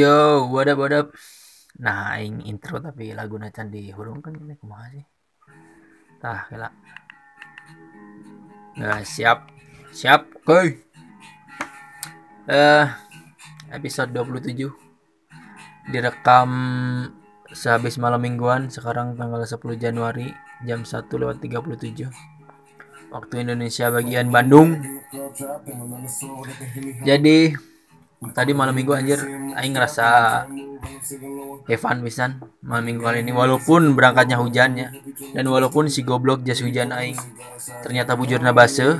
Yo, what up, what up? Nah, aing intro tapi lagu nacan dihurungkan ini kumaha sih? Tah, kela. Nah, siap. Siap. Oke. Eh, episode 27 direkam sehabis malam mingguan sekarang tanggal 10 Januari jam 1 lewat 37 waktu Indonesia bagian Bandung jadi tadi malam minggu anjir. Aing ngerasa Evan pisan malam minggu kali ini walaupun berangkatnya hujannya dan walaupun si goblok jas hujan aing ternyata bujurna base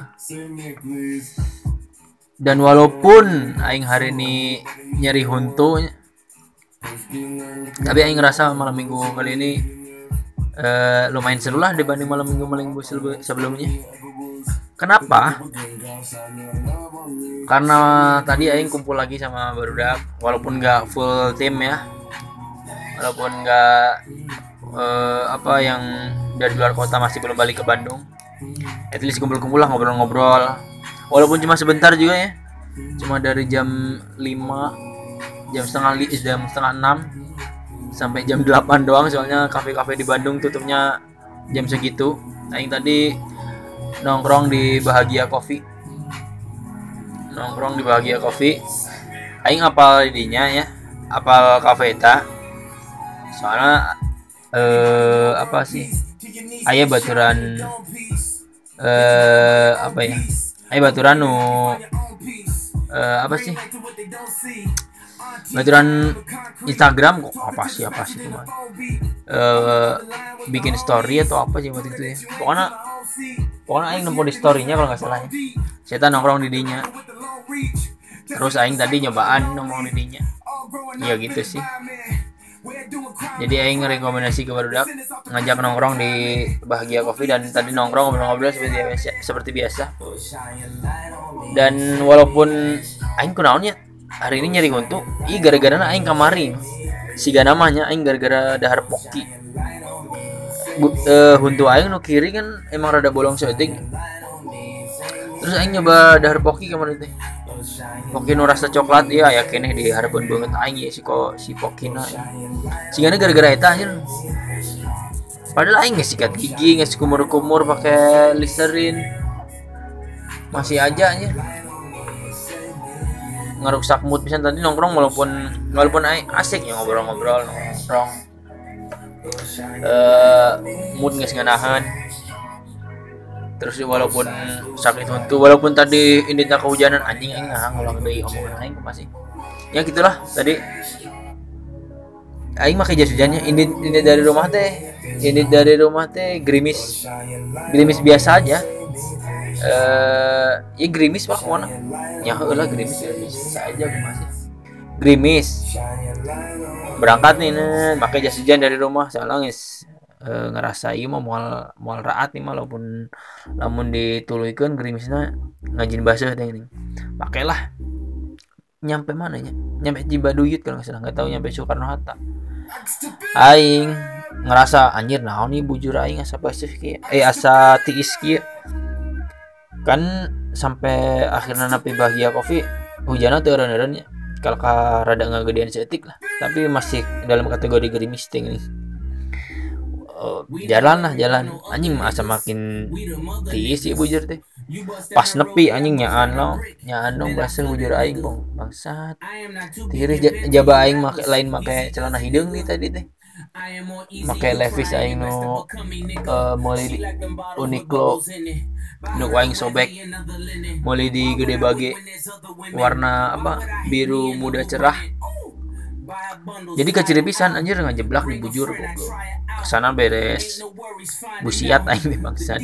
dan walaupun aing hari ini nyeri huntu tapi aing ngerasa malam minggu kali ini uh, lumayan seru lah dibanding malam minggu malam minggu sebelumnya. Kenapa karena tadi aing kumpul lagi sama barudak walaupun nggak full tim ya. Walaupun nggak uh, apa yang dari luar kota masih belum balik ke Bandung. At least kumpul-kumpul lah ngobrol-ngobrol. Walaupun cuma sebentar juga ya. Cuma dari jam 5 jam setengah jam setengah enam sampai jam 8 doang. Soalnya kafe-kafe di Bandung tutupnya jam segitu. Yang tadi nongkrong di Bahagia Coffee. Nongkrong di Bahagia Coffee. Aing apal dinya ya, apal kafe eta. Soalnya eh apa sih? Ayah baturan eh apa ya? Ayah baturan nu eh apa sih? baturan Instagram kok apa sih apa sih cuma uh, bikin story atau apa sih waktu itu ya pokoknya pokoknya aing nemu di storynya kalau nggak salah ya saya nongkrong di dinya terus aing tadi nyobaan nongkrong di dinya ya gitu sih. Jadi aing rekomendasi ke barudak ngajak nongkrong di Bahagia Coffee dan tadi nongkrong ngobrol-ngobrol seperti biasa seperti biasa. Dan walaupun aing kenaonnya hari ini nyari untuk i gara-gara aing kamari. Siga namanya aing gara-gara dahar poki. Bu, uh, huntu aing nu kiri kan emang rada bolong seetik terus aing nyoba dahar poki kemarin teh poki nu rasa coklat ya yakin di harapan banget aing ya si kok si poki na sehingga gara-gara eta anjir. Padahal aing nggak sikat gigi nggak kumur-kumur pakai listerin masih aja anjir. Ngerusak mood bisa tadi nongkrong walaupun walaupun asik ya ngobrol-ngobrol nongkrong. Uh, mood nggak nahan terus walaupun sakit untuk walaupun tadi ini tak kehujanan anjing anjing nggak ngulang dari omongan aing masih ya gitulah tadi. Aing pakai jas hujannya ini ini dari rumah teh ini dari rumah teh gerimis. Gerimis biasa aja. Eh ya gerimis pak mana ya lah gerimis gerimis saja masih gerimis. Berangkat nih nih pakai jas hujan dari rumah salah guys e, ngerasa iya mau mual mual raat nih walaupun namun dituluikan gerimisnya ngajin bahasa teh ini. Pakailah nyampe mana ya nyampe Cibaduyut kalau nggak salah nggak tahu nyampe Soekarno Hatta. Aing ngerasa anjir nah nih bujur aing asa pasif eh asa tiis kia kan sampai akhirnya napi bahagia kopi hujan tuh orang ya kalau rada nggak gedean setik lah. Tapi masih dalam kategori gerimis nih uh, jalan lah jalan. Anjing masa makin tiis sih bujur teh. Pas nepi anjing nyaan lo. Nyaan dong bujur aing bong. Bangsat. Tiri jaba aing make lain make celana hidung nih tadi teh. Make levis aing no uh, mulai Uniqlo Nuk aing sobek. Mulai di gede bage. Warna apa? Biru muda cerah jadi kecil pisan anjir ngejeblak di bujur ke sana beres. Busiat aing bangsa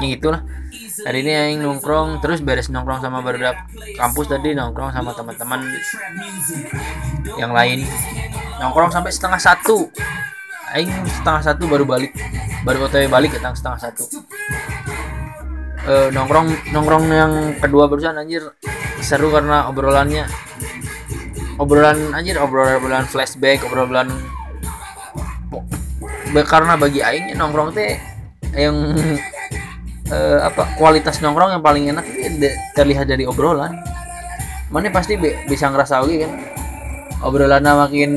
ya itulah. Hari ini aing nongkrong terus beres nongkrong sama barudak kampus tadi nongkrong sama teman-teman yang lain. Nongkrong sampai setengah satu. Aing setengah satu baru balik. Baru otw balik ya setengah satu. Uh, nongkrong nongkrong yang kedua barusan anjir. Seru karena obrolannya obrolan anjir obrolan obrolan flashback obrolan karena bagi aing nongkrong teh yang uh, apa kualitas nongkrong yang paling enak terlihat dari obrolan. Mana pasti be, bisa ngerasa lagi kan. Obrolannya makin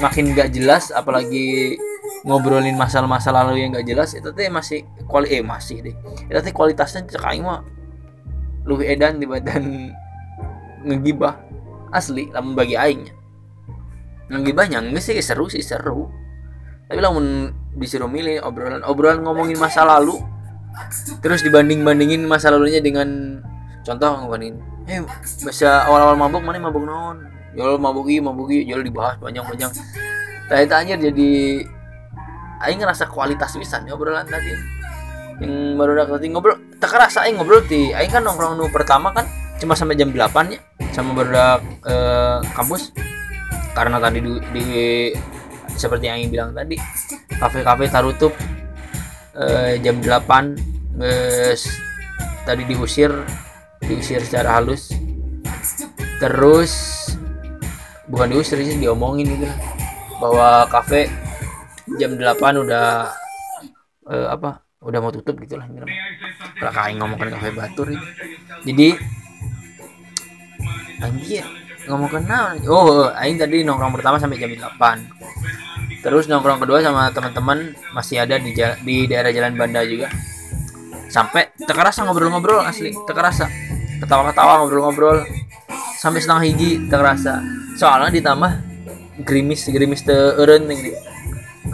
makin gak jelas apalagi ngobrolin masalah-masalah lalu yang gak jelas itu teh masih kuali eh masih deh. Itu teh kualitasnya cek aing mah lu edan badan ngegibah asli lamun bagi aingnya ngegibahnya enggak sih seru sih seru. Tapi lamun disuruh milih obrolan obrolan ngomongin masa lalu terus dibanding bandingin masa lalunya dengan contoh ngomongin eh bahasa awal-awal mabuk mana mabuk non jual mabuk iya mabuk iya jual dibahas panjang-panjang. Tanya tanya jadi Aing ngerasa kualitas bisa nih obrolan tadi. Yang baru udah ngobrol tak kerasa Aing ngobrol di Aing kan nongkrong nu pertama kan cuma sampai jam 8 ya sama baru eh, kampus. Karena tadi di, di seperti yang Aing bilang tadi kafe-kafe tarutup eh, jam 8 guys tadi diusir diusir secara halus. Terus bukan diusir sih diomongin gitu. Bahwa kafe jam 8 udah eh, apa udah mau tutup gitu lah lah kayak ngomongin kafe batur gitu. jadi anjir ngomong kenal oh aing tadi nongkrong pertama sampai jam 8 terus nongkrong kedua sama teman-teman masih ada di jala, di daerah Jalan Banda juga. Sampai terkerasa ngobrol-ngobrol asli terkerasa. Ketawa-ketawa ngobrol-ngobrol. Sampai setengah hiji terkerasa. Soalnya ditambah gerimis gerimis teureun nih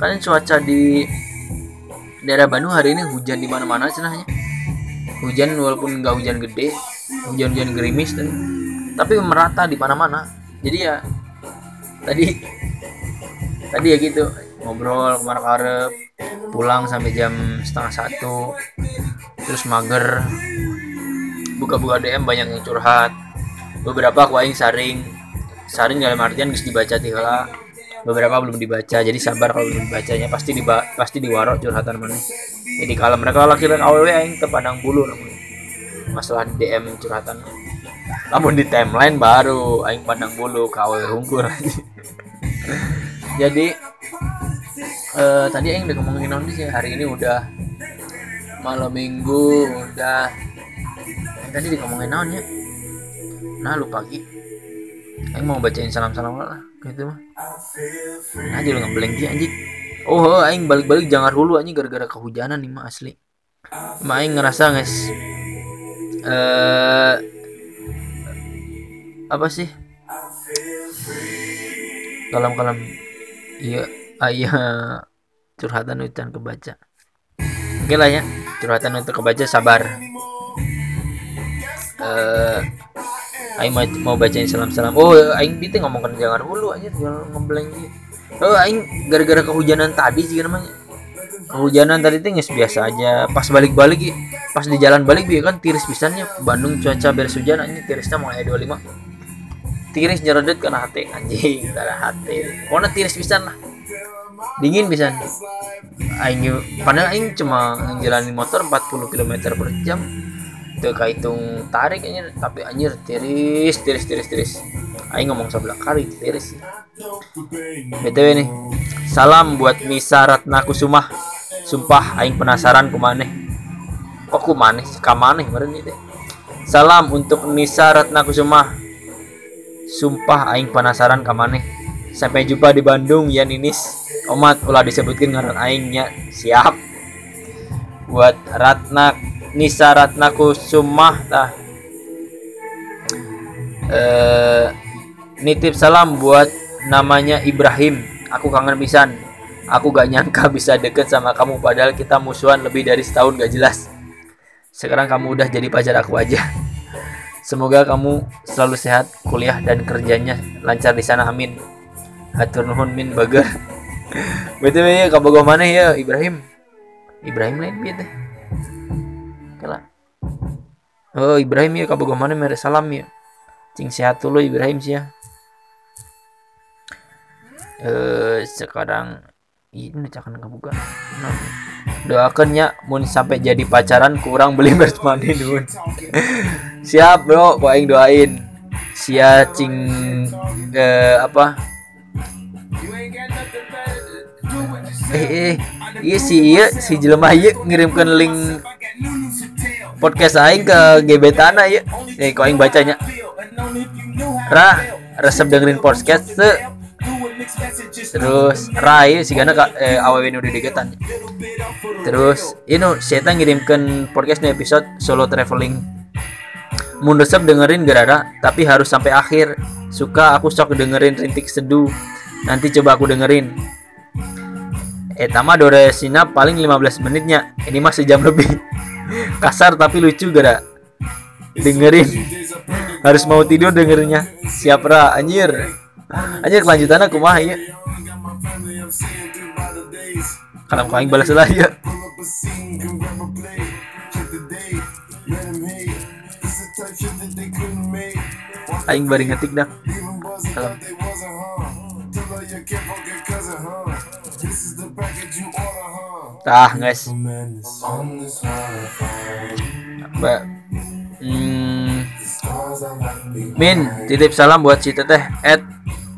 kan cuaca di daerah Bandung hari ini hujan di mana-mana cenahnya. Hujan walaupun nggak hujan gede hujan-hujan gerimis dan tapi merata di mana-mana. Jadi ya tadi tadi ya gitu. Ngobrol ke mana karep pulang sampai jam setengah satu. Terus mager. Buka-buka DM banyak yang curhat. Beberapa aku aing saring. Saring dalam artian bisa dibaca tiga beberapa belum dibaca jadi sabar kalau belum dibacanya. Pasti di pasti diwarok curhatan mana. Jadi kalau mereka laki-laki aww aing terpandang bulu namun masalah DM curhatan namun di timeline baru aing pandang bulu kawe hungkur. Jadi uh, tadi aing udah ngomongin non sih? Hari ini udah malam minggu udah tadi di ngomongin non ya nah lu pagi aing mau bacain salam-salam lah gitu mah. Nah aja lu ngeblank sih anjing. Oh aing balik-balik jangan dulu anjing gara-gara kehujanan nih mah asli. Mah aing ngerasa guys eh uh, apa sih? Kalam-kalam iya ayah curhatan hutan kebaca. Oke lah ya curhatan untuk kebaca sabar. Eh uh, Aing mau, mau bacain salam-salam. Oh Aing itu ngomongkan jangan dulu aja jangan ngebleng oh Aing gara-gara kehujanan tadi sih namanya kehujanan tadi tuh biasa aja. Pas balik-balik pas di jalan balik ya kan tiris pisannya. Bandung cuaca beres hujan aja tirisnya mulai 25 tiris nyeredet karena hati anjing karena hati pokoknya tiris bisa lah. Dingin bisa aing padahal aing cuma ngejalanin motor 40 km per jam. Itu hitung tarik aja tapi anjir tiris tiris tiris tiris. Aing ngomong sebelah kali tiris. Btw nih salam buat Misa Ratna Kusumah sumpah aing penasaran kumaneh. Kok kumaneh? Kamaneh kemarin itu salam untuk Nisa Ratna Kusumah sumpah aing penasaran kamane sampai jumpa di Bandung ya Ninis. Omat ulah disebutkan ngaran aingnya siap. Buat Ratna Nisa Ratna Kusumah tah. Eh nitip salam buat namanya Ibrahim. Aku kangen pisan. Aku gak nyangka bisa deket sama kamu padahal kita musuhan lebih dari setahun gak jelas. Sekarang kamu udah jadi pacar aku aja Semoga kamu selalu sehat, kuliah dan kerjanya lancar di sana. Amin. Hatur nuhun min bager. BTW ya kabogoh mana ya Ibrahim? Ibrahim lain bieu teh. Kala. Oh, Ibrahim ya kabogoh mana mere salam ya. Cing sehat dulu Ibrahim sih ya. Eh sekarang ini cakan kebuka. Nah doakannya mun sampai jadi pacaran kurang beli merch money siap bro. Gua aing doain. Sia cing eh, apa? Eh, eh iya sih iya. Si jelema iya ngirimkan link podcast aing ke gebetan ya eh kau aing bacanya? Ra resep dengerin podcast terus Rai si gana kak eh, aww nu deketan terus ini saya ngirimkan podcast episode solo traveling. Mundesep dengerin gerada tapi harus sampai akhir. Suka aku sok dengerin rintik seduh nanti coba aku dengerin. Eh tama Sina paling 15 menitnya. Ini masih jam lebih. Kasar tapi lucu gara dengerin. Harus mau tidur dengerinnya. Siap ra. Anjir anjir kelanjutannya kumaha ya kalau kau balas lah ya aing bari ngetik dah. Kalau Tah guys. Mbak hmm, Min titip salam buat si teteh at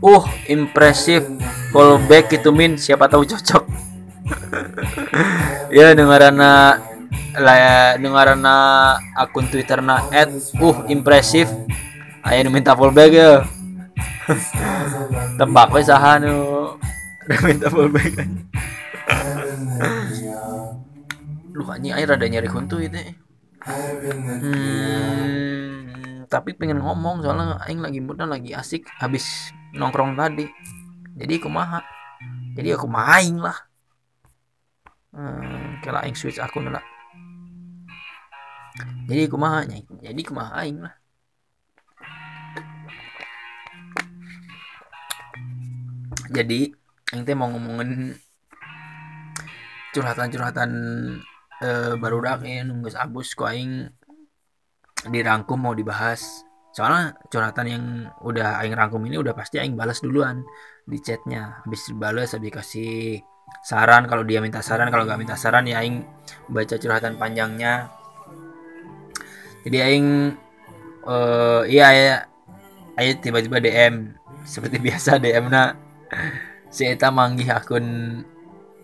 uh impresif. Callback itu Min. Siapa tahu cocok. Ya dengarana lah dengarana akun twitterna at uh impresif. Ayo minta fallback ya. Tebak we saha nu. Minta fallback lu anjing air rada nyari huntu itu hmm, tapi pengen ngomong soalnya aing lagi muda lagi asik habis nongkrong tadi. Jadi aku maha jadi aku main lah. Hmm, kalau aing switch akun lah. Jadi aku maha jadi aku maha aing lah. Jadi yang teh mau ngomongin curhatan-curhatan eh, baru dak ya nunggu abus kok aing dirangkum mau dibahas soalnya curhatan yang udah aing rangkum ini udah pasti aing balas duluan di chatnya. Habis balas habis kasih saran kalau dia minta saran kalau nggak minta saran ya aing baca curhatan panjangnya. Jadi aing uh, iya ya ayo tiba-tiba DM seperti biasa DM na si Eta manggih akun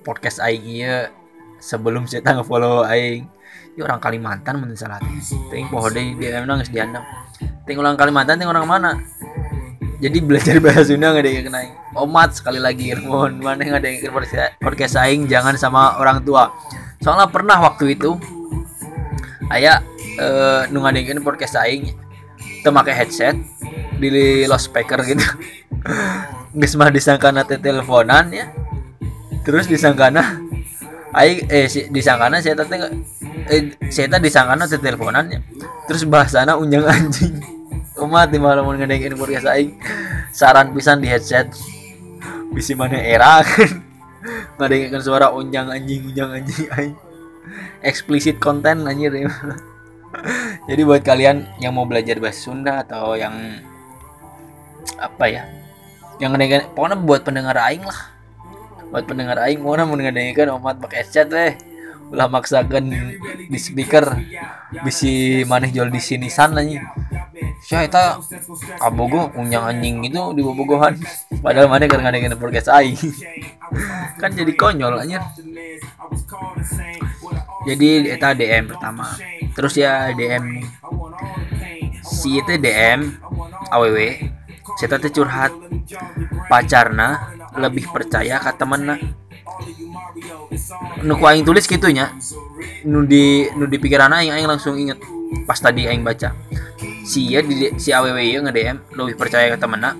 podcast aing iya. Sebelum si Eta ngefollow aing ini orang Kalimantan menurut salah. Ting pohon deh dia emang nggak diandam ting orang Kalimantan ting orang mana? Jadi belajar bahasa Sunda nggak ada yang kenai omat sekali lagi mohon mana yang ada yang podcast aing jangan sama orang tua. Soalnya pernah waktu itu ayah eh, nungadengin podcast aing temakai headset di loudspeaker gitu. Nggak mah disangkana teleponan ya. Terus disangkana aing eh si, disangkana saya teh eh saya teh disangkana teh teleponan ya. Terus bahasana unjang anjing. Umat di malam ngedengerin podcast aing. Saran pisan di headset. Bisi mana era kan. Ngedengerin suara unjang anjing unjang anjing aing. Eksplisit konten anjir ya. jadi buat kalian yang mau belajar bahasa Sunda atau yang apa ya yang ngedengar pokoknya buat pendengar aing lah buat pendengar aing mau mau ngedengarkan omat pakai headset deh ulah maksakan di speaker bisi maneh jual di sini sana nih saya itu abogo unyang anjing itu di bobogohan. Padahal mana karena dengan podcast aing. Kan jadi konyol aja jadi eta DM pertama. Terus ya DM si itu DM aww saya teh curhat pacarna lebih percaya ke temenna nu aing tulis gitunya nu di nu di pikiran aing aing langsung inget pas tadi aing baca. Si ya di si aww ya nge DM lebih percaya ke temenna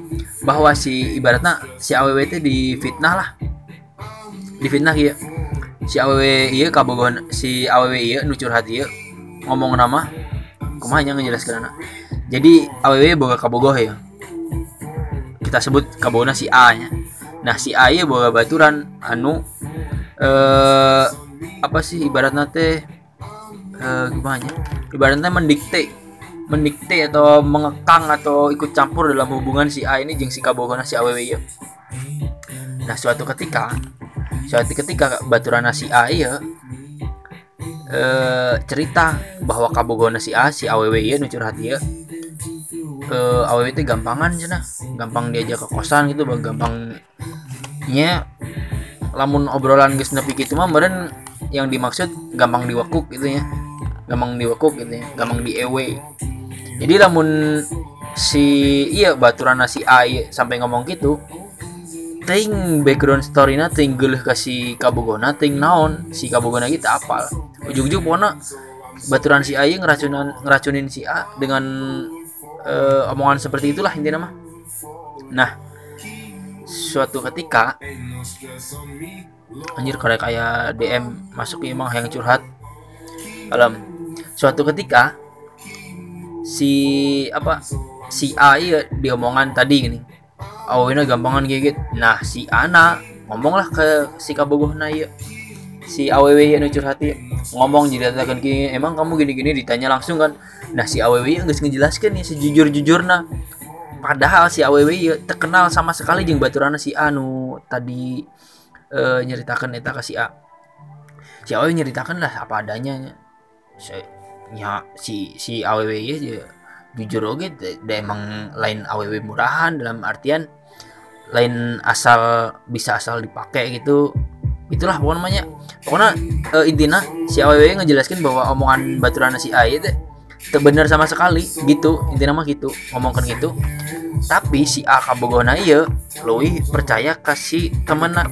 bahwa si ibaratnya si aww itu di fitnah lah. Di fitnah ya si aww iya kabogohan si aww iya nu curhat iya ngomong nama kumaha nya ngejelaskan anak. Jadi aww boga kabogoh ya kita sebut kabona si A nya nah si A ya boga baturan anu eh apa sih ibaratnya teh eh gimana ibaratnya mendikte mendikte atau mengekang atau ikut campur dalam hubungan si A ini jeng si kabogona si AWW ya nah suatu ketika suatu ketika baturan si A ya eh, cerita bahwa kabogona si A si AWW ya nu curhat ya ke aww itu gampangan cina gampang diajak ke kosan gitu gampangnya. Lamun obrolan guys nepi gitu mah meren yang dimaksud gampang diwakuk gitu ya. Gampang diwakuk gitu ya gampang di ewe jadi lamun si iya baturan nasi A iya, sampai ngomong gitu ting background story na ting geuleuh ka si kabogona ting naon si kabogona kita apa ujung-ujung pokoknya baturan si A ngeracunin ngeracunin si A dengan uh, omongan seperti itulah intinya mah. Nah suatu ketika anjir kayak kayak DM masuk emang yang curhat. Alam suatu ketika si apa si A iya diomongan tadi gini. Awalnya gampangan gigit. Nah si Ana ngomonglah ke si kabogoh na iya si aww ya curhat ya ngomong jadi katakan gini emang kamu gini-gini? Ditanya langsung kan nah si aww ya nggak ngejelaskan ya sejujur jujurnya padahal si aww ya terkenal sama sekali jeng baturana si Anu tadi e, nyeritakan eta ke si A. Si aww nyeritakan lah apa adanya. Si, ya si si aww ya jujur oke okay, emang lain aww murahan dalam artian lain asal bisa asal dipakai gitu itulah pokoknya namanya. Pokoknya uh, intinya si aww ngejelaskan bahwa omongan baturan si A itu benar sama sekali. Gitu intinya mah gitu ngomongkan gitu. Tapi si A kabogona iya lebih percaya kasih temenna.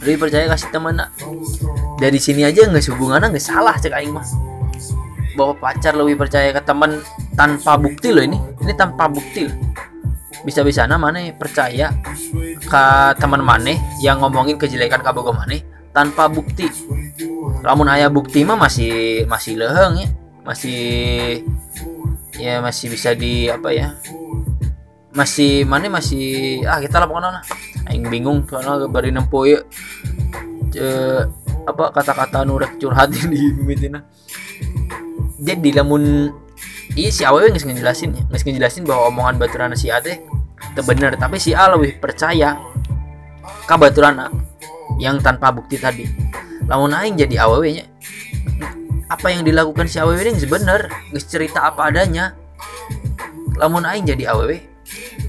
Lebih percaya kasih temenna. Dari sini aja nggak hubungannya nggak salah cek aing mah. Bahwa pacar lebih percaya ke teman tanpa bukti loh ini. Ini tanpa bukti bisa-bisa mana percaya ke teman mana yang ngomongin kejelekan kabogo mana tanpa bukti. Lamun ayah bukti mah masih masih leheng ya masih ya masih bisa di apa ya masih mana masih ah kita lah pokoknya aing bingung soalnya bari nempo ya apa kata-kata nurek curhat di mitina jadi lamun iya si aww nggak ngejelasin nggak ngejelasin bahwa omongan baturana si A teh bener tapi si A lebih percaya ke baturana yang tanpa bukti tadi. Lamun aing jadi aww nya apa yang dilakukan si aww ini sebener nggak cerita apa adanya. Lamun aing jadi aww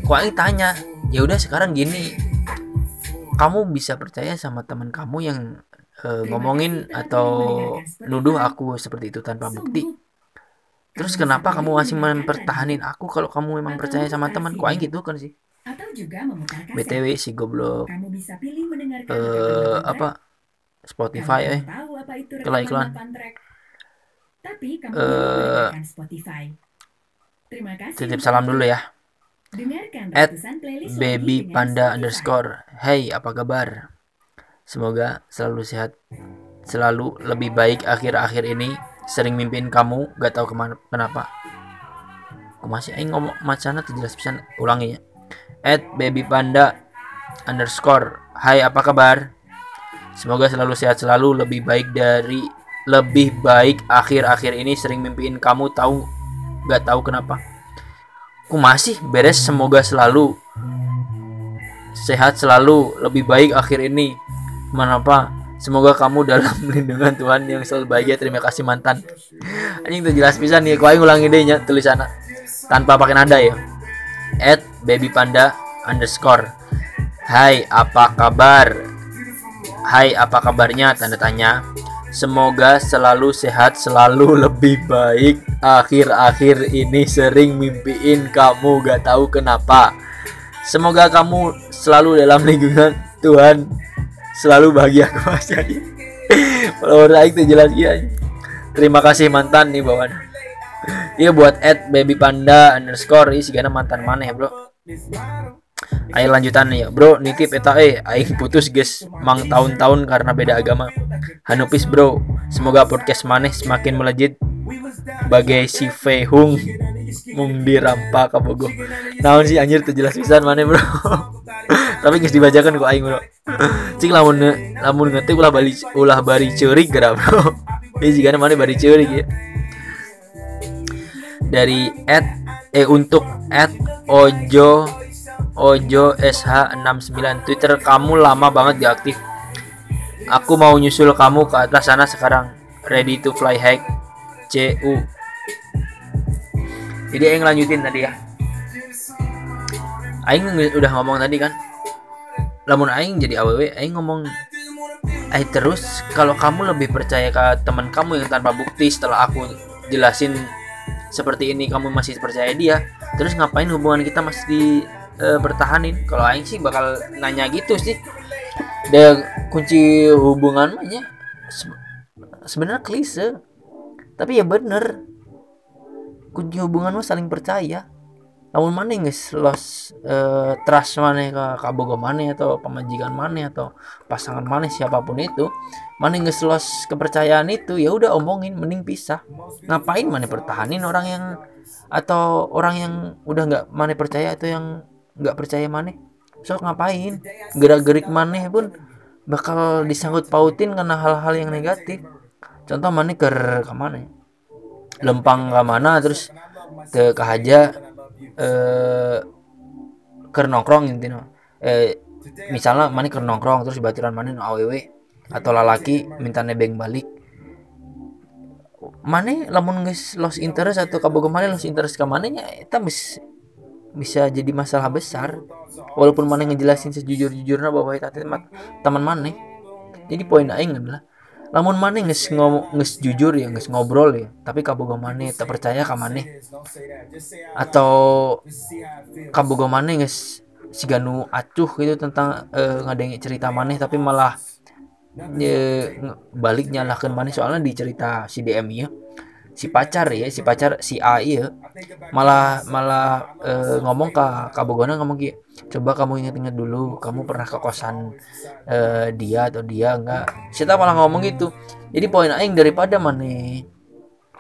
kok aing tanya ya udah sekarang gini kamu bisa percaya sama teman kamu yang uh, ngomongin atau nuduh aku seperti itu tanpa bukti terus kenapa kamu masih mempertahanin aku kalau kamu memang percaya sama teman kok gitu kan sih. Atau juga btw si goblok. Kamu bisa pilih mendengarkan uh, apa Spotify eh. iklan. iklan tapi kamu uh, Spotify. Terima kasih titip salam dulu ya. At baby panda underscore. Hey apa kabar? Semoga selalu sehat, selalu lebih baik akhir-akhir ini. Sering mimpiin kamu, gak tahu ke mana kenapa. Aku masih ingin ngomong macana tuh jelas pisan ulangi ya. At baby panda underscore. Hai apa kabar? Semoga selalu sehat selalu lebih baik dari lebih baik akhir-akhir ini sering mimpiin kamu tahu gak tahu kenapa. Aku masih beres semoga selalu sehat selalu lebih baik akhir ini Menapa? Semoga kamu dalam lindungan Tuhan yang selalu bahagia. Terima kasih mantan. Anjing tuh jelas bisa nih. Kau ngulang idenya tulisan tanpa pakai nada ya. At baby panda underscore. Hai, apa kabar? Hai, apa kabarnya? Tanda tanya. Semoga selalu sehat, selalu lebih baik. Akhir-akhir ini sering mimpiin kamu, gak tahu kenapa. Semoga kamu selalu dalam lingkungan Tuhan selalu bahagia aku mas. Jadi follower Aik tuh jelas ya terima kasih mantan nih bawaan iya buat at baby panda underscore ini segala mantan mana ya bro. Ayo lanjutan ya bro nitip eta eh aing putus guys mang tahun-tahun karena beda agama. Hanupis bro. Semoga podcast maneh semakin melejit bagai si Fei Hung mung dirampa kabogo naon sih anjir tuh jelas pisan mana bro. Tapi nggak dibacakan kok aing bro. Cing lamun lamun ngetik ulah bali ulah bari ceurik gara bro. Ini jika mana bari ceurik ya. Dari at eh untuk at ojo ojo sh69 twitter kamu lama banget diaktif aku mau nyusul kamu ke atas sana sekarang. Ready to fly high cu jadi aing lanjutin tadi ya. Aing udah ngomong tadi kan. Lamun aing jadi aww aing ngomong eh terus kalau kamu lebih percaya ke teman kamu yang tanpa bukti setelah aku jelasin seperti ini kamu masih percaya dia terus ngapain hubungan kita masih di e, bertahanin? Kalau aing sih bakal nanya gitu sih. Dia kunci hubungan mahnya sebenarnya klise tapi ya bener. Kunci hubungan mah saling percaya. Namun mana guys los uh, trust mana ke kabogo mana atau pemajikan mana atau pasangan mana siapa pun itu mana guys los kepercayaan itu ya udah omongin mending pisah. Ngapain mana pertahanin orang yang atau orang yang udah nggak mana percaya atau yang nggak percaya mana? So ngapain? Gerak-gerik mana pun bakal disangkut pautin karena hal-hal yang negatif contoh mana ke ke mana lempang ke mana terus ke kahaja eh ker nongkrong intinya. Eh misalnya mana ker nongkrong terus baturan mana no aww atau lalaki minta nebeng balik. Mana lamun guys lost interest atau kabogo mana lost interest ke mana nya bisa bisa jadi masalah besar. Walaupun mana ngejelasin sejujur-jujurnya bahwa itu teman mana jadi poin aing adalah lamun mana nges ngomong nges jujur ya nges ngobrol ya tapi kabogo mana tak percaya ke mana atau kabogo mana nges si ganu acuh gitu tentang uh, ngadengi cerita mana tapi malah ya, balik nyalahkan mana soalnya di cerita si DM ya si pacar ya si pacar si A ya malah malah e, ngomong ke Kabogona ngomong gitu coba kamu ingat-ingat dulu kamu pernah ke kosan e, dia atau dia enggak? Kita malah ngomong gitu. Jadi poin aing daripada mana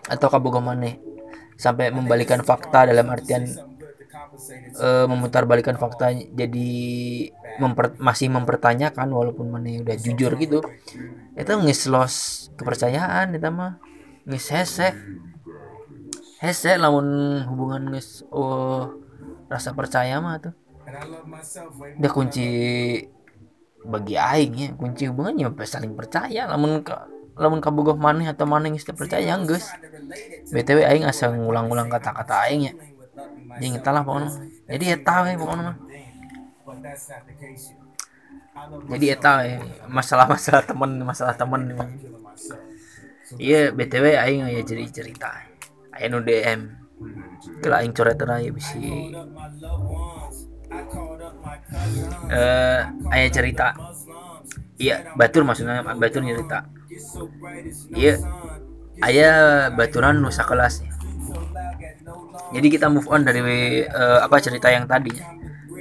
atau Kabogona mana sampai membalikan fakta dalam artian e, memutarbalikan fakta jadi memper, masih mempertanyakan walaupun mana udah jujur gitu. Itu ngislos kepercayaan itu mah nges hese hese lamun hubungan nges oh rasa percaya mah tuh. Dia kunci bagi aing ya. Kunci hubungannya saling percaya. Lamun ka, lamun kabogoh maneh atau maneh geus percaya guys. Btw aing asal ngulang-ulang kata-kata aing ya. Jadi lah pokoknya jadi tahu ya pokoknya mah. Jadi eta masalah-masalah teman masalah teman iya btw aing aya jadi cerita aya nu dm kalau aing coret ya bisa eh aya cerita. Iya batur maksudnya batur cerita iya aya baturan nusa kelas jadi kita move on dari uh, apa cerita yang tadi.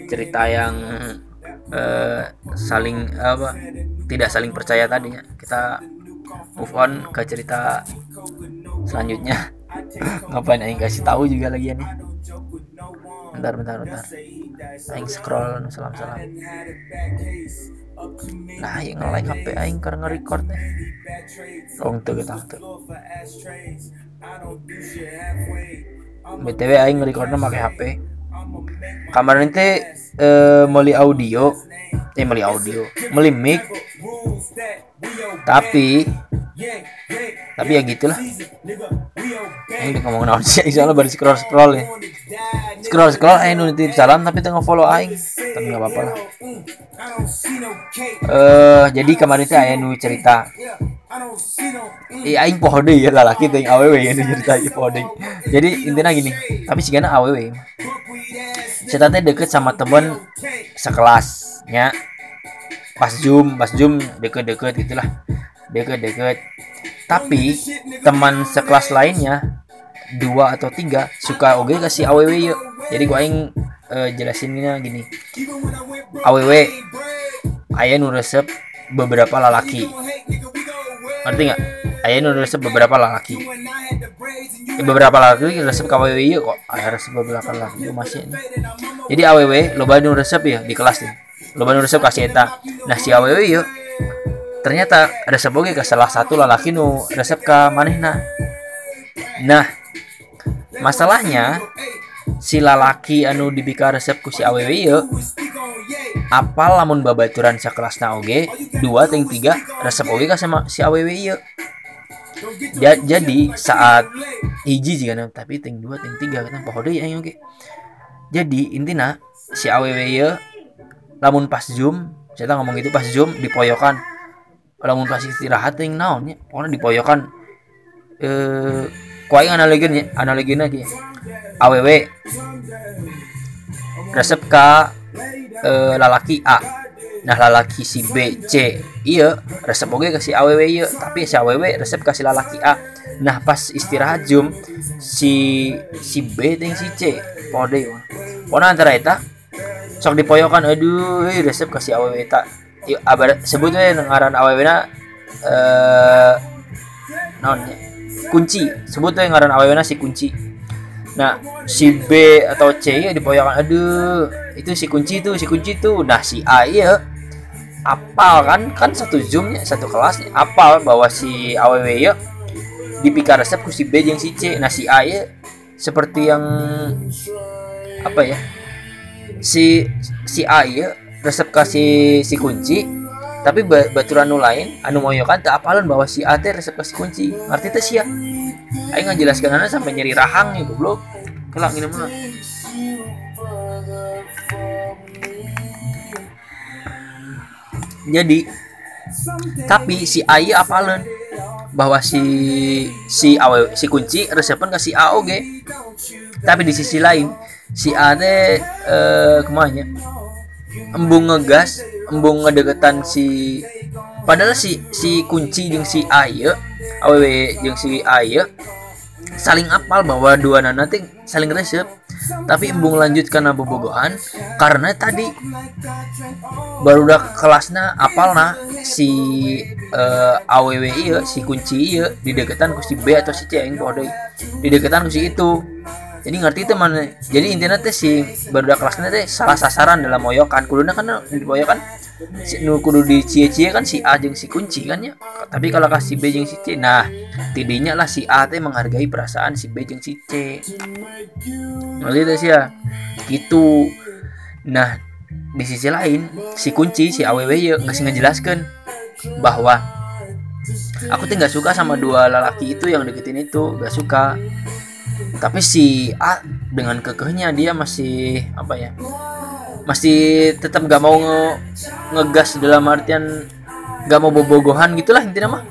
Cerita yang uh, saling apa tidak saling percaya tadinya kita move on ke cerita selanjutnya. Ngapain aing kasih tahu juga lagi nih? Bentar bentar bentar. Aing scroll salam salam. Nah yang nge HP aing karena nge-record nih oh tuh kita tuh btw aing nge-recordnya pakai HP. Kamar nanti eh, meli audio. Eh meli audio. Meli mic tapi tapi ya gitulah. Ini ngomong naon sih? Soalnya baru scroll scroll ya scroll scroll aing nitip salam tapi tengah follow aing. Tapi nggak apa-apa lah. Eh jadi kemarin itu aing nu cerita. Eh, aing poho deh ya lalaki teh aww ya cerita poho deh. Jadi intinya gini, tapi sih aww. Saya teh deket sama temen sekelasnya pas zoom pas zoom deket-deket itulah. Deket-deket. Tapi teman sekelas lainnya dua atau tiga suka oke kasih aww yuk? Jadi gua ingin uh, jelasinnya gini. Aww ayah nu resep beberapa lalaki. Ngerti nggak ayah nu resep beberapa lalaki. Eh, beberapa lalaki resep ke aww yuk kok. Resep beberapa lalaki masih ini. Jadi aww lo nu resep ya di kelas nih lo baru resep kasih eta nah si awewe yuk. Ternyata resep oke ke salah satu lalaki nu resep ke manehna. Nah masalahnya si lalaki anu dibika resep ku si awewe yuk apa lamun babaturan sekelasna oge dua ting tiga resep oge ka sama si awewe yuk. Ja, jadi saat hiji jika tapi ting dua ting tiga kan pohode ya oke jadi intinya si awewe yuk lamun pas zoom saya ngomong itu pas zoom dipoyokan. Lamun pas istirahat yang naon ya pokoknya dipoyokan. Eh kuai analoginya analoginya aja aww resep ke uh, lalaki A. Nah lalaki si B C iya. Resep oke kasih aww iya. Tapi si aww resep kasih lalaki A. Nah pas istirahat jum si si B dan si C. Pona antara eta sok dipoyokan aduh resep kasih aww tak. Abar sebutnya ngaran aww na eh non kunci. Sebutnya ngaran aww na si kunci. Nah si B atau C ya dipoyokan aduh itu si kunci itu si kunci itu nah si A ya apal kan? Kan satu zoomnya satu kelasnya apal bahwa si aww ya dipikir resep ku si B yang si C. Nah si A ya seperti yang apa ya si si A ya resep kasih si kunci tapi baturan lain anu moyo kan tak apalan bahwa si A teh resep kasih kunci. Ngerti teh sia. Aing ngajelaskeun sampai nyeri rahang ya goblok. Kelak ini mah. Jadi tapi si Ayi apalen bahwa si si awe si kunci resepnya ke si A oke tapi di sisi lain si A teh eh, ke mana embung ngegas embung ngedeketan si padahal si si kunci yang si A ya awew yang si A ya saling apal bahwa dua nanti saling resep. Tapi embung lanjut karena bobogohan karena tadi baru udah kelasnya apal nah si uh, aww iya si kunci iya di deketan ku si B atau si C yang kode di deketan ku si itu jadi ngerti itu mana? Jadi intinya teh si baru kelasnya teh salah sasaran dalam moyokan kuduna kan di moyokan si nu kudu di cie-cie kan si A jeng si kunci kan ya. Tapi kalau kasih B jeng si C nah tidinya lah si A teh menghargai perasaan si B jeng si C. Ngerti teh sih ya gitu. Nah di sisi lain si kunci si aww ya ngasih ngejelaskan bahwa aku tuh nggak suka sama dua lelaki itu yang deketin itu nggak suka tapi si A dengan kekehnya dia masih apa ya masih tetap gak mau nge ngegas dalam artian gak mau bobogohan gitulah intinya mah.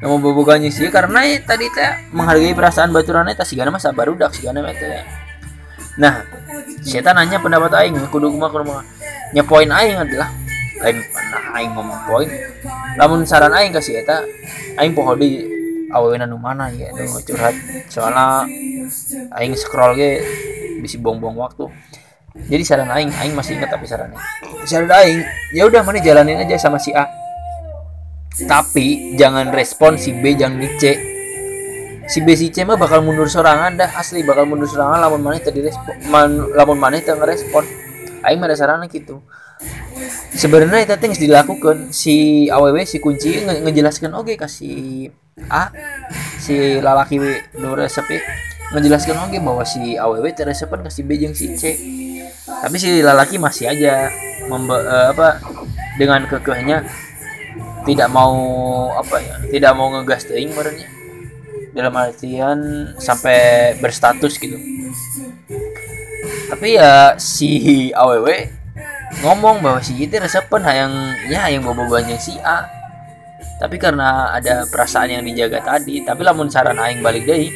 Gak mau bobogohannya sih karena ya, tadi teh menghargai perasaan baturannya tas gana mah sabar udah gana mah teh. Nah saya nanya pendapat aing kudu kumaha kudu kumaha. Nya poin aing adalah lain pernah aing ngomong poin. Namun saran aing kasih eta aing poho di awalnya nu mana ya nu curhat. Soalnya aing scroll ge bisa buang-buang waktu. Jadi saran aing aing masih ingat tapi sarannya saran aing ya udah mana jalanin aja sama si A. Tapi jangan respon si B jangan di C. Si B si C mah bakal mundur sorangan dah asli bakal mundur sorangan lamun mana tadi respon lamun mana teu ngerespon. Aing mah sarannya gitu sebenarnya itu harus dilakukan. Si aww si kunci nge ngejelaskan oke okay, kasih A si lalaki nu resep ngejelaskan oke okay, bahwa si aww teresepan kasih B yang si C. Tapi si lelaki masih aja membe uh, apa dengan kekehnya tidak mau apa ya tidak mau ngegas teing merenya dalam artian sampai berstatus gitu. Tapi ya si aww ngomong bahwa si itu resepan yang ya yang bawa banyak si A. Tapi karena ada perasaan yang dijaga tadi tapi lamun saran aing balik deh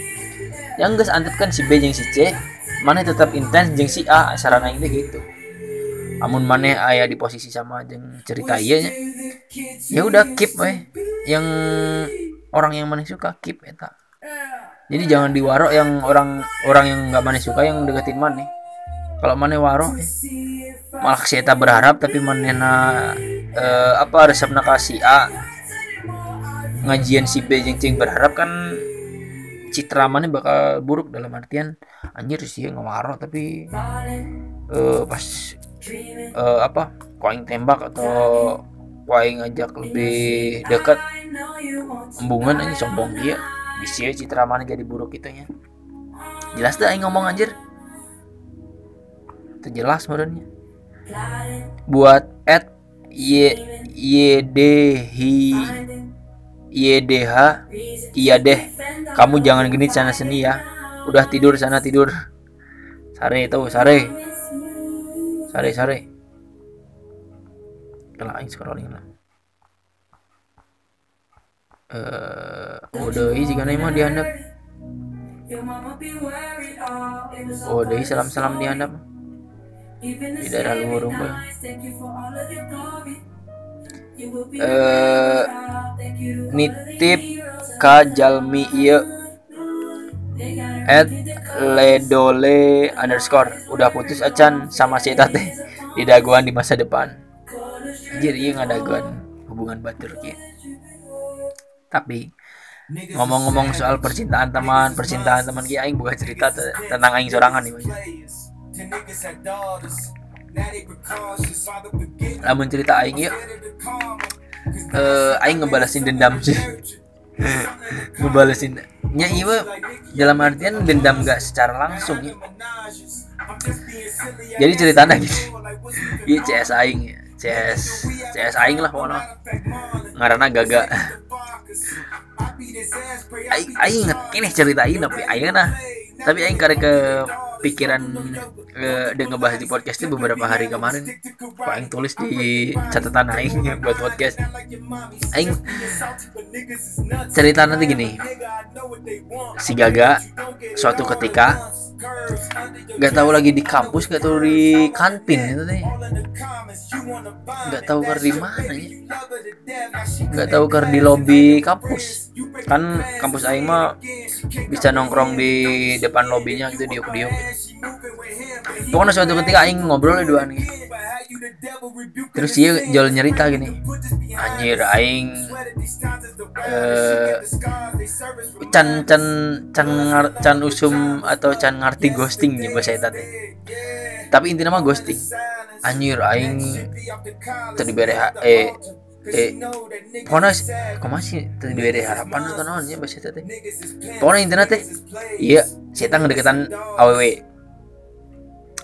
yang gas antep kan si B yang si C mana tetap intens jeng si A saran aing gitu. Amun mana ayah di posisi sama jeng cerita iya nya ya udah keep weh yang orang yang mana suka keep eta. Jadi jangan diwaro yang orang orang yang nggak mana suka yang deketin mana kalau mana waro eh, malah saya berharap tapi mana na eh, apa resep kasih A. Ngajian si B jeng cing berharap kan citra mana bakal buruk dalam artian anjir sih ngawaro tapi uh, pas uh, apa koing tembak atau koing ngajak lebih dekat embungan aja sombong dia. Bisa citra mana jadi buruk itu ya jelas dah ngomong anjir. Terjelas sebenarnya buat at y y d hi YDH iya deh kamu jangan genit sana seni ya. Udah tidur sana tidur. Sare itu sare. Sare sare. Kalau aing scrolling lah. Eh uh, udah isi kan emang oh deh salam salam dihandap di daerah luar rumah eh nitip ka jalmi iya. At ledole underscore. Udah putus acan sama si teh di daguan di masa depan. Anjir iya ngadaguan hubungan batur gitu tapi ngomong-ngomong soal percintaan teman percintaan teman kia aing bukan cerita tentang aing sorangan nih Lamun cerita aing ya uh, aing ngebalasin dendam sih. ngebalasin. nya iya dalam artian dendam gak secara langsung ya jadi ceritanya gitu. Iya CS aing ya CS CS aing lah pokoknya. Ngarana gaga. aing aing inget ini ceritain tapi aing nah tapi aing karek ke pikiran uh, dia ngebahas di podcast itu beberapa hari kemarin. Pak Aing tulis di catatan Aing buat podcast. Aing cerita nanti gini. Si Gaga suatu ketika nggak tahu lagi di kampus nggak tahu di kantin itu deh nggak tahu ker di mana ya. Nggak tahu ker di lobi kampus. Kan kampus Aing mah bisa nongkrong di depan lobinya gitu diuk diuk pokoknya suatu ketika Aing ngobrol dua nih. Terus dia jual nyerita gini anjir Aing eh can can can can usum atau can ngerti ghosting ya bahasa itu tapi intinya mah ghosting. Anjir aing tadi eh eh pokoknya kok masih tadi bere harapan atau non ya bahasa itu pokoknya intinya teh iya saya ngedeketan aww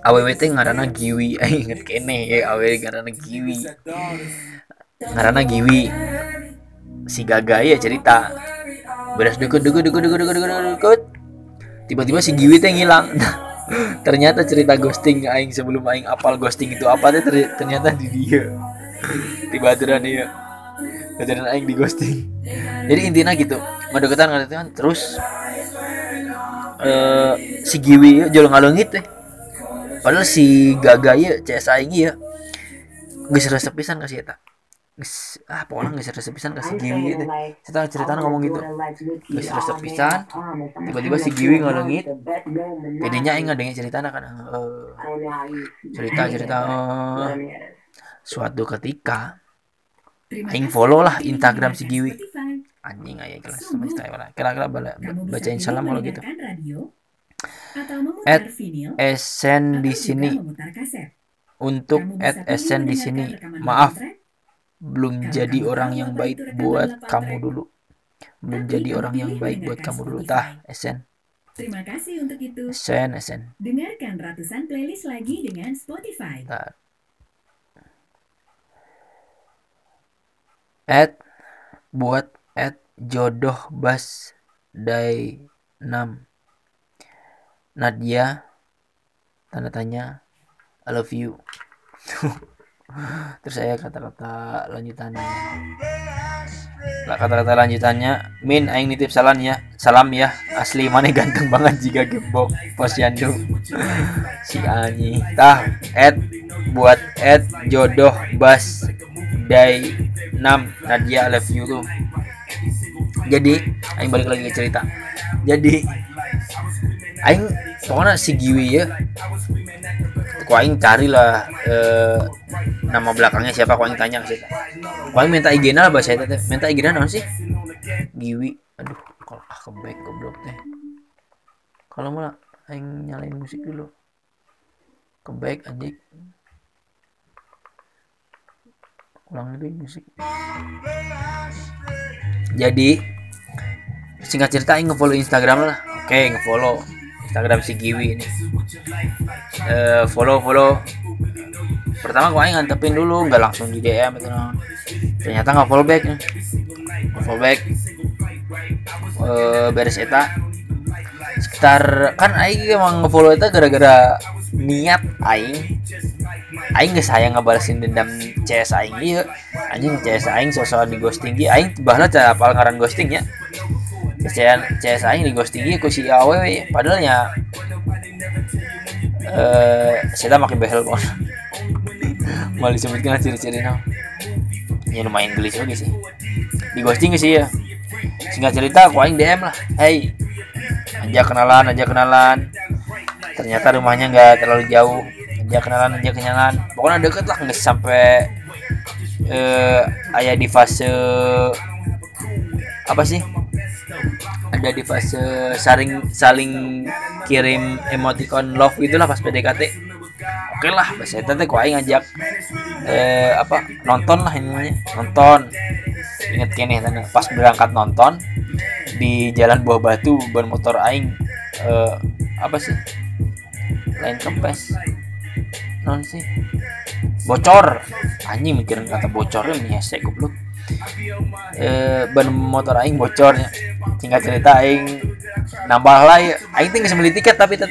aww teh ngarana giwi. Aing inget kene ya aww ngarana giwi. Ngarana giwi. Si gaga ya cerita. Beres deket deket deket deket deket deket deket tiba-tiba si Giwi teh ngilang. Ternyata cerita ghosting aing sebelum aing apal ghosting itu apa teh ternyata di dia tiba-tiba dia kemudian aing di ghosting. Jadi intinya gitu ngedeketan ngedeketan terus uh, si Giwi ya jual ngalungit teh padahal si Gaga ya CS aing ya geus resep pisan kasih eta. Gis, ah pokoknya nggak resep pisan kasih Giwi gitu kita cerita ngomong gitu. nggak resep pisan tiba-tiba si Giwi ngolongit jadinya aing ngedengerin cerita kan uh, cerita cerita uh, suatu ketika aing follow lah Instagram si Giwi. anjing aja kelas sama istilah kira-kira bacain salam kalau gitu. at esen di sini. untuk at esen di sini. maaf belum jadi orang yang baik buat kamu dulu. Belum jadi orang yang baik buat kamu dulu. Tah Esen Terima kasih untuk itu. Esen Esen Dengarkan ratusan playlist lagi dengan Spotify. Tar. At buat at jodoh bas day 6 Nadia tanda tanya I love you. Terus saya kata-kata lanjutannya. Lah kata-kata lanjutannya min aing nitip salam ya salam ya. Asli mana ganteng banget jika gembok posyandu si Ani. Tah ed buat ed jodoh bas day 6 Nadia I love you tuh jadi aing balik lagi cerita. Jadi aing pokoknya si Giwi ya ku aing carilah eh, nama belakangnya siapa ku aing tanya sih ku aing minta IG lah bahasa teh. Minta IG naon sih Giwi. Aduh kalau ah ke back goblok teh. Kalau malah aing nyalain musik dulu. Ke back anjing ulang dulu musik jadi singkat cerita aing ngefollow Instagram lah. Oke ngefollow Instagram si Giwi ini. Uh, follow follow pertama gue ngantepin dulu nggak langsung di DM itu no. ternyata nggak follow back. Nggak follow back. Uh, beres eta. Sekitar kan Aing emang ngefollow eta gara-gara niat Aing Aing gak sayang ngebalesin dendam CS Aing iya anjing CS Aing sosok di ghosting gitu Aing bahkan cara apal ngaran ghosting ya. CS CS Aing di ghosting ku si awewe padahal ya eh saya makin behel pon. Mau disebutkan ciri-ciri no ya lumayan geli juga sih. Di ghosting sih ya. Singkat cerita aku aing DM lah. Hey ajak kenalan ajak kenalan. Ternyata rumahnya nggak terlalu jauh ajak kenalan ajak kenalan. Pokoknya deket lah nggak sampai eh ayah di fase apa sih? Ada di fase saling saling kirim emoticon love gitulah pas PDKT oke lah bahasa itu teh kuaing ngajak eh apa nonton lah ini namanya. Nonton. Inget kene pas berangkat nonton di jalan buah batu bermotor aing eh, apa sih? Lain kempes non sih? Bocor. Anjing mikirin kata bocornya nyesek goblok. Eh ban motor aing bocornya. Singkat cerita aing nambah lah ya. aing geus meuli tiket tapi teh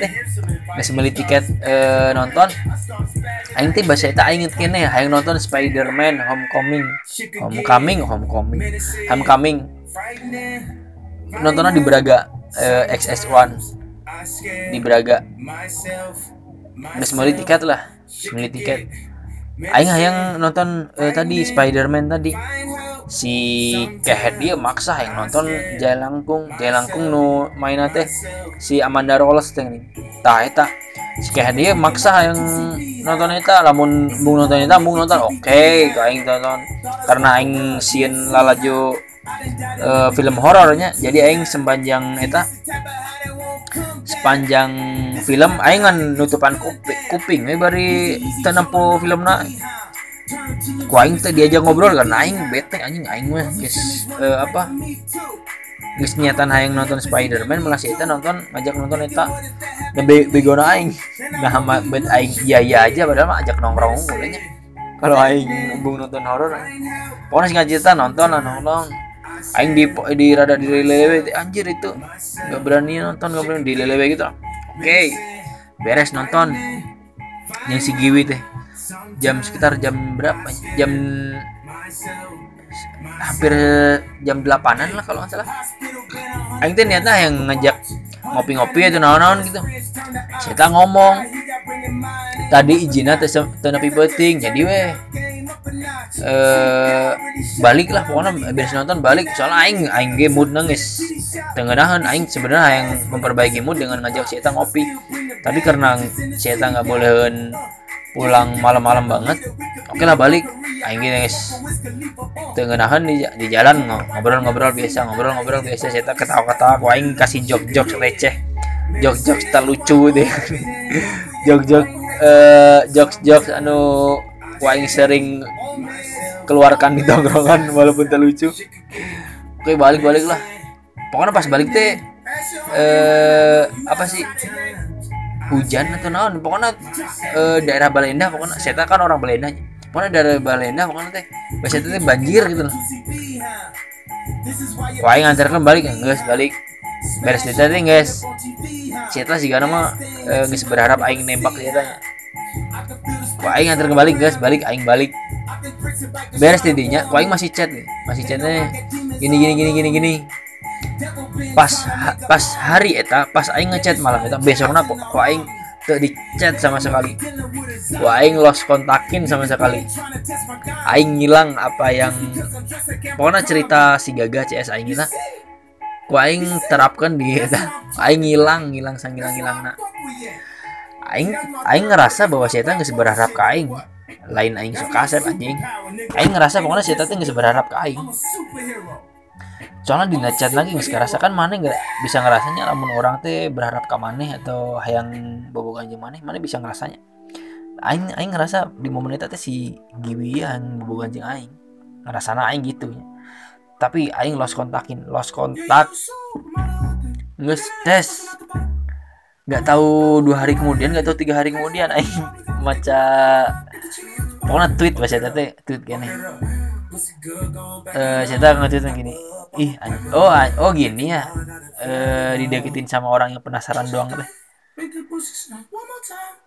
geus meuli tiket eh, nonton. Aing teh bahasa eta aing kene aing nonton Spider-Man Homecoming. Homecoming Homecoming. Homecoming. Nontonnya di Braga eh, XS1 di Braga geus meuli tiket lah. Meuli tiket. Aing hayang nonton eh, tadi Spider-Man tadi. Si kehet dia maksa yang nonton Jailangkung Jailangkung nu mainna teh si Amanda Rolls teh tah eta. Si kehet dia maksa yang nonton eta. Lamun bung nonton eta bung nonton. Oke okay, aing tonton. Karena aing sieun lalajo eh, film horornya. Jadi aing sepanjang eta sepanjang film aing ngan nutupan kuping, kuping we bari teu nempo filmna. Ku aing teh diajak ngobrol kan aing bete anjing aing mah geus eh, apa? Geus niatan hayang nonton Spider-Man malah si eta nonton ngajak nonton eta. Dan be begona aing. Nah mah bet aing iya iya aja padahal mah ajak nongkrong mulanya kalau aing bung nonton horor pokoknya cerita nonton lah nonton aing di di rada di lelewe anjir itu. Nggak berani nonton nggak berani di lelewe gitu. Oke beres nonton. Yang si Giwi teh jam sekitar jam berapa? Jam hampir jam delapanan lah kalau nggak salah. Aing teh niatnya yang ngajak ngopi-ngopi atau naon-naon gitu. Saya ngomong tadi izinnya nepi penting jadi weh eh balik lah pokoknya beres nonton balik soalnya aing aing ge mood nangis. Tengenahan aing sebenarnya yang memperbaiki mood dengan ngajak si ngopi. Tapi karena si Eta nggak bolehin pulang malam-malam banget. Oke lah balik. Aing ge nangis tengenahan di, di jalan ngobrol-ngobrol biasa ngobrol-ngobrol biasa. Saya ketawa-ketawa aku aing kasih jok-jok receh. Jok-jok tak lucu deh. Jok-jok eh jok-jok anu ku aing sering keluarkan di tongkrongan walaupun terlucu oke balik balik lah. Pokoknya pas balik teh eh apa sih hujan atau naon pokoknya eh, daerah Balenda pokoknya saya kan orang Balenda pokoknya daerah Balenda pokoknya teh bahasa teh banjir gitu loh. Wah, ngantarkan balik guys balik. Beres itu teh guys Cita sih karena mah eh, geus berharap aing nembak ceritanya Wah, aing ngantar kembali guys balik aing balik. Beres tidinya Wah, masih chat nih masih chatnya gini gini gini gini gini pas pas hari eta pas aing ngechat malam eta besoknya kok kok aing tuh di chat sama sekali. Wah, aing lost kontakin sama sekali. Aing ngilang apa yang pokoknya cerita si Gaga CS aing kita ku aing terapkan di eta. Aing ngilang ngilang sang ngilang ngilang nak aing aing ngerasa bahwa si eta geus berharap ke aing. Lain aing suka kasep anjing. Aing ngerasa pokoknya si eta teh geus berharap ke aing soalnya di chat lagi geus ngerasa kan mana nggak bisa ngerasanya lamun orang teh berharap ke maneh atau hayang bobogan jeung maneh mana bisa ngerasanya. Aing aing ngerasa di momen itu teh si Giwi yang bobogan jeung aing ngerasana aing gitu. Tapi aing lost kontakin lost kontak. Nges tes. Nggak tahu dua hari kemudian nggak tahu tiga hari kemudian aing maca pokoknya tweet bahasa tete tweet gini eh saya nge-tweet gini ih oh oh gini ya. Eh dideketin sama orang yang penasaran doang teh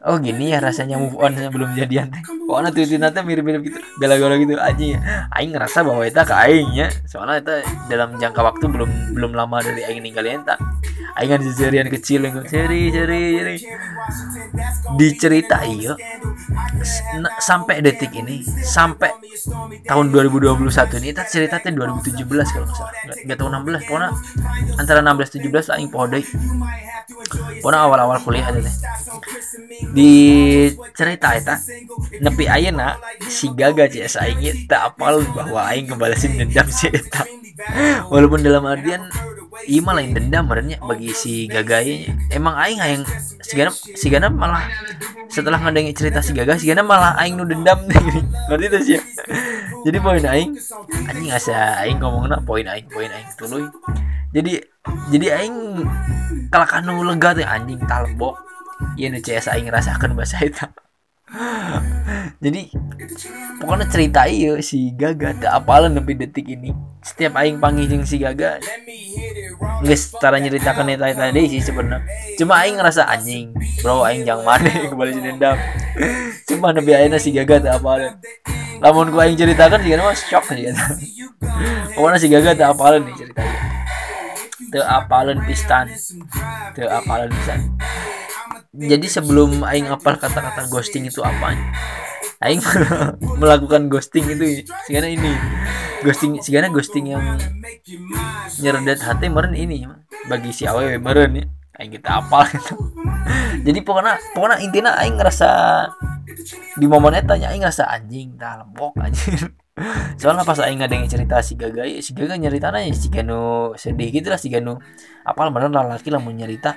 oh gini ya rasanya move on belum jadian teh. Pokoknya tweetin nanti mirip-mirip gitu. Galau-galau gitu. Aja aing ngerasa bahwa itu ke aing ya. Soalnya itu dalam jangka waktu belum belum lama dari aing ninggalin tak aing kan sejarian kecil yang ceri ceri ceri dicerita iya. Sampai detik ini sampai tahun 2021 ini kita ceritanya 2017 kalau nggak salah. Nggak tahu 16 pokoknya antara 16 17 aing podai pokoknya awal-awal kuliah aja teh di cerita itu nepi ayeuna si Gaga CS aing tak apal bahwa aing ngebalesin dendam si eta. Walaupun dalam artian iya malah yang dendam merenya bagi si Gaga emang aing aing si Gana malah setelah ngedengi cerita si Gaga si Gana malah aing nu dendam ngerti tuh sih? Jadi poin aing anjing asa aing ngomongna poin aing poin aing tuluy jadi jadi aing kalau kanu lega tuh anjing talbok iya nu CS aing ngerasakan bahasa itu jadi pokoknya cerita iya si Gaga tak apalan lebih detik ini. Setiap aing panggil si Gaga nggak cara nyeritakan eta tadi sih sebenarnya. Cuma aing ngerasa anjing bro aing jangan mana kembali si dendam. Cuma nabi aing si Gaga tak apalan namun gua aing ceritakan sih mah shock sih pokoknya si Gaga tak apalan nih ceritanya tak apalan pistan. Tak apalan pistan. Jadi sebelum aing apal kata-kata ghosting itu apa aing? Melakukan ghosting itu segala ini. Ghosting segala ghosting yang nyeredet hati meren ini bagi si awewe meren ya. Aing kita apal gitu. Jadi pokoknya pokoknya intinya aing ngerasa di momen eta aing ngerasa anjing dah lembok anjing soalnya pas aing ada yang cerita si Gaga ya si Gaga nyeritanya si Ganu sedih gitu lah si Ganu apal bener laki lah mau nyerita.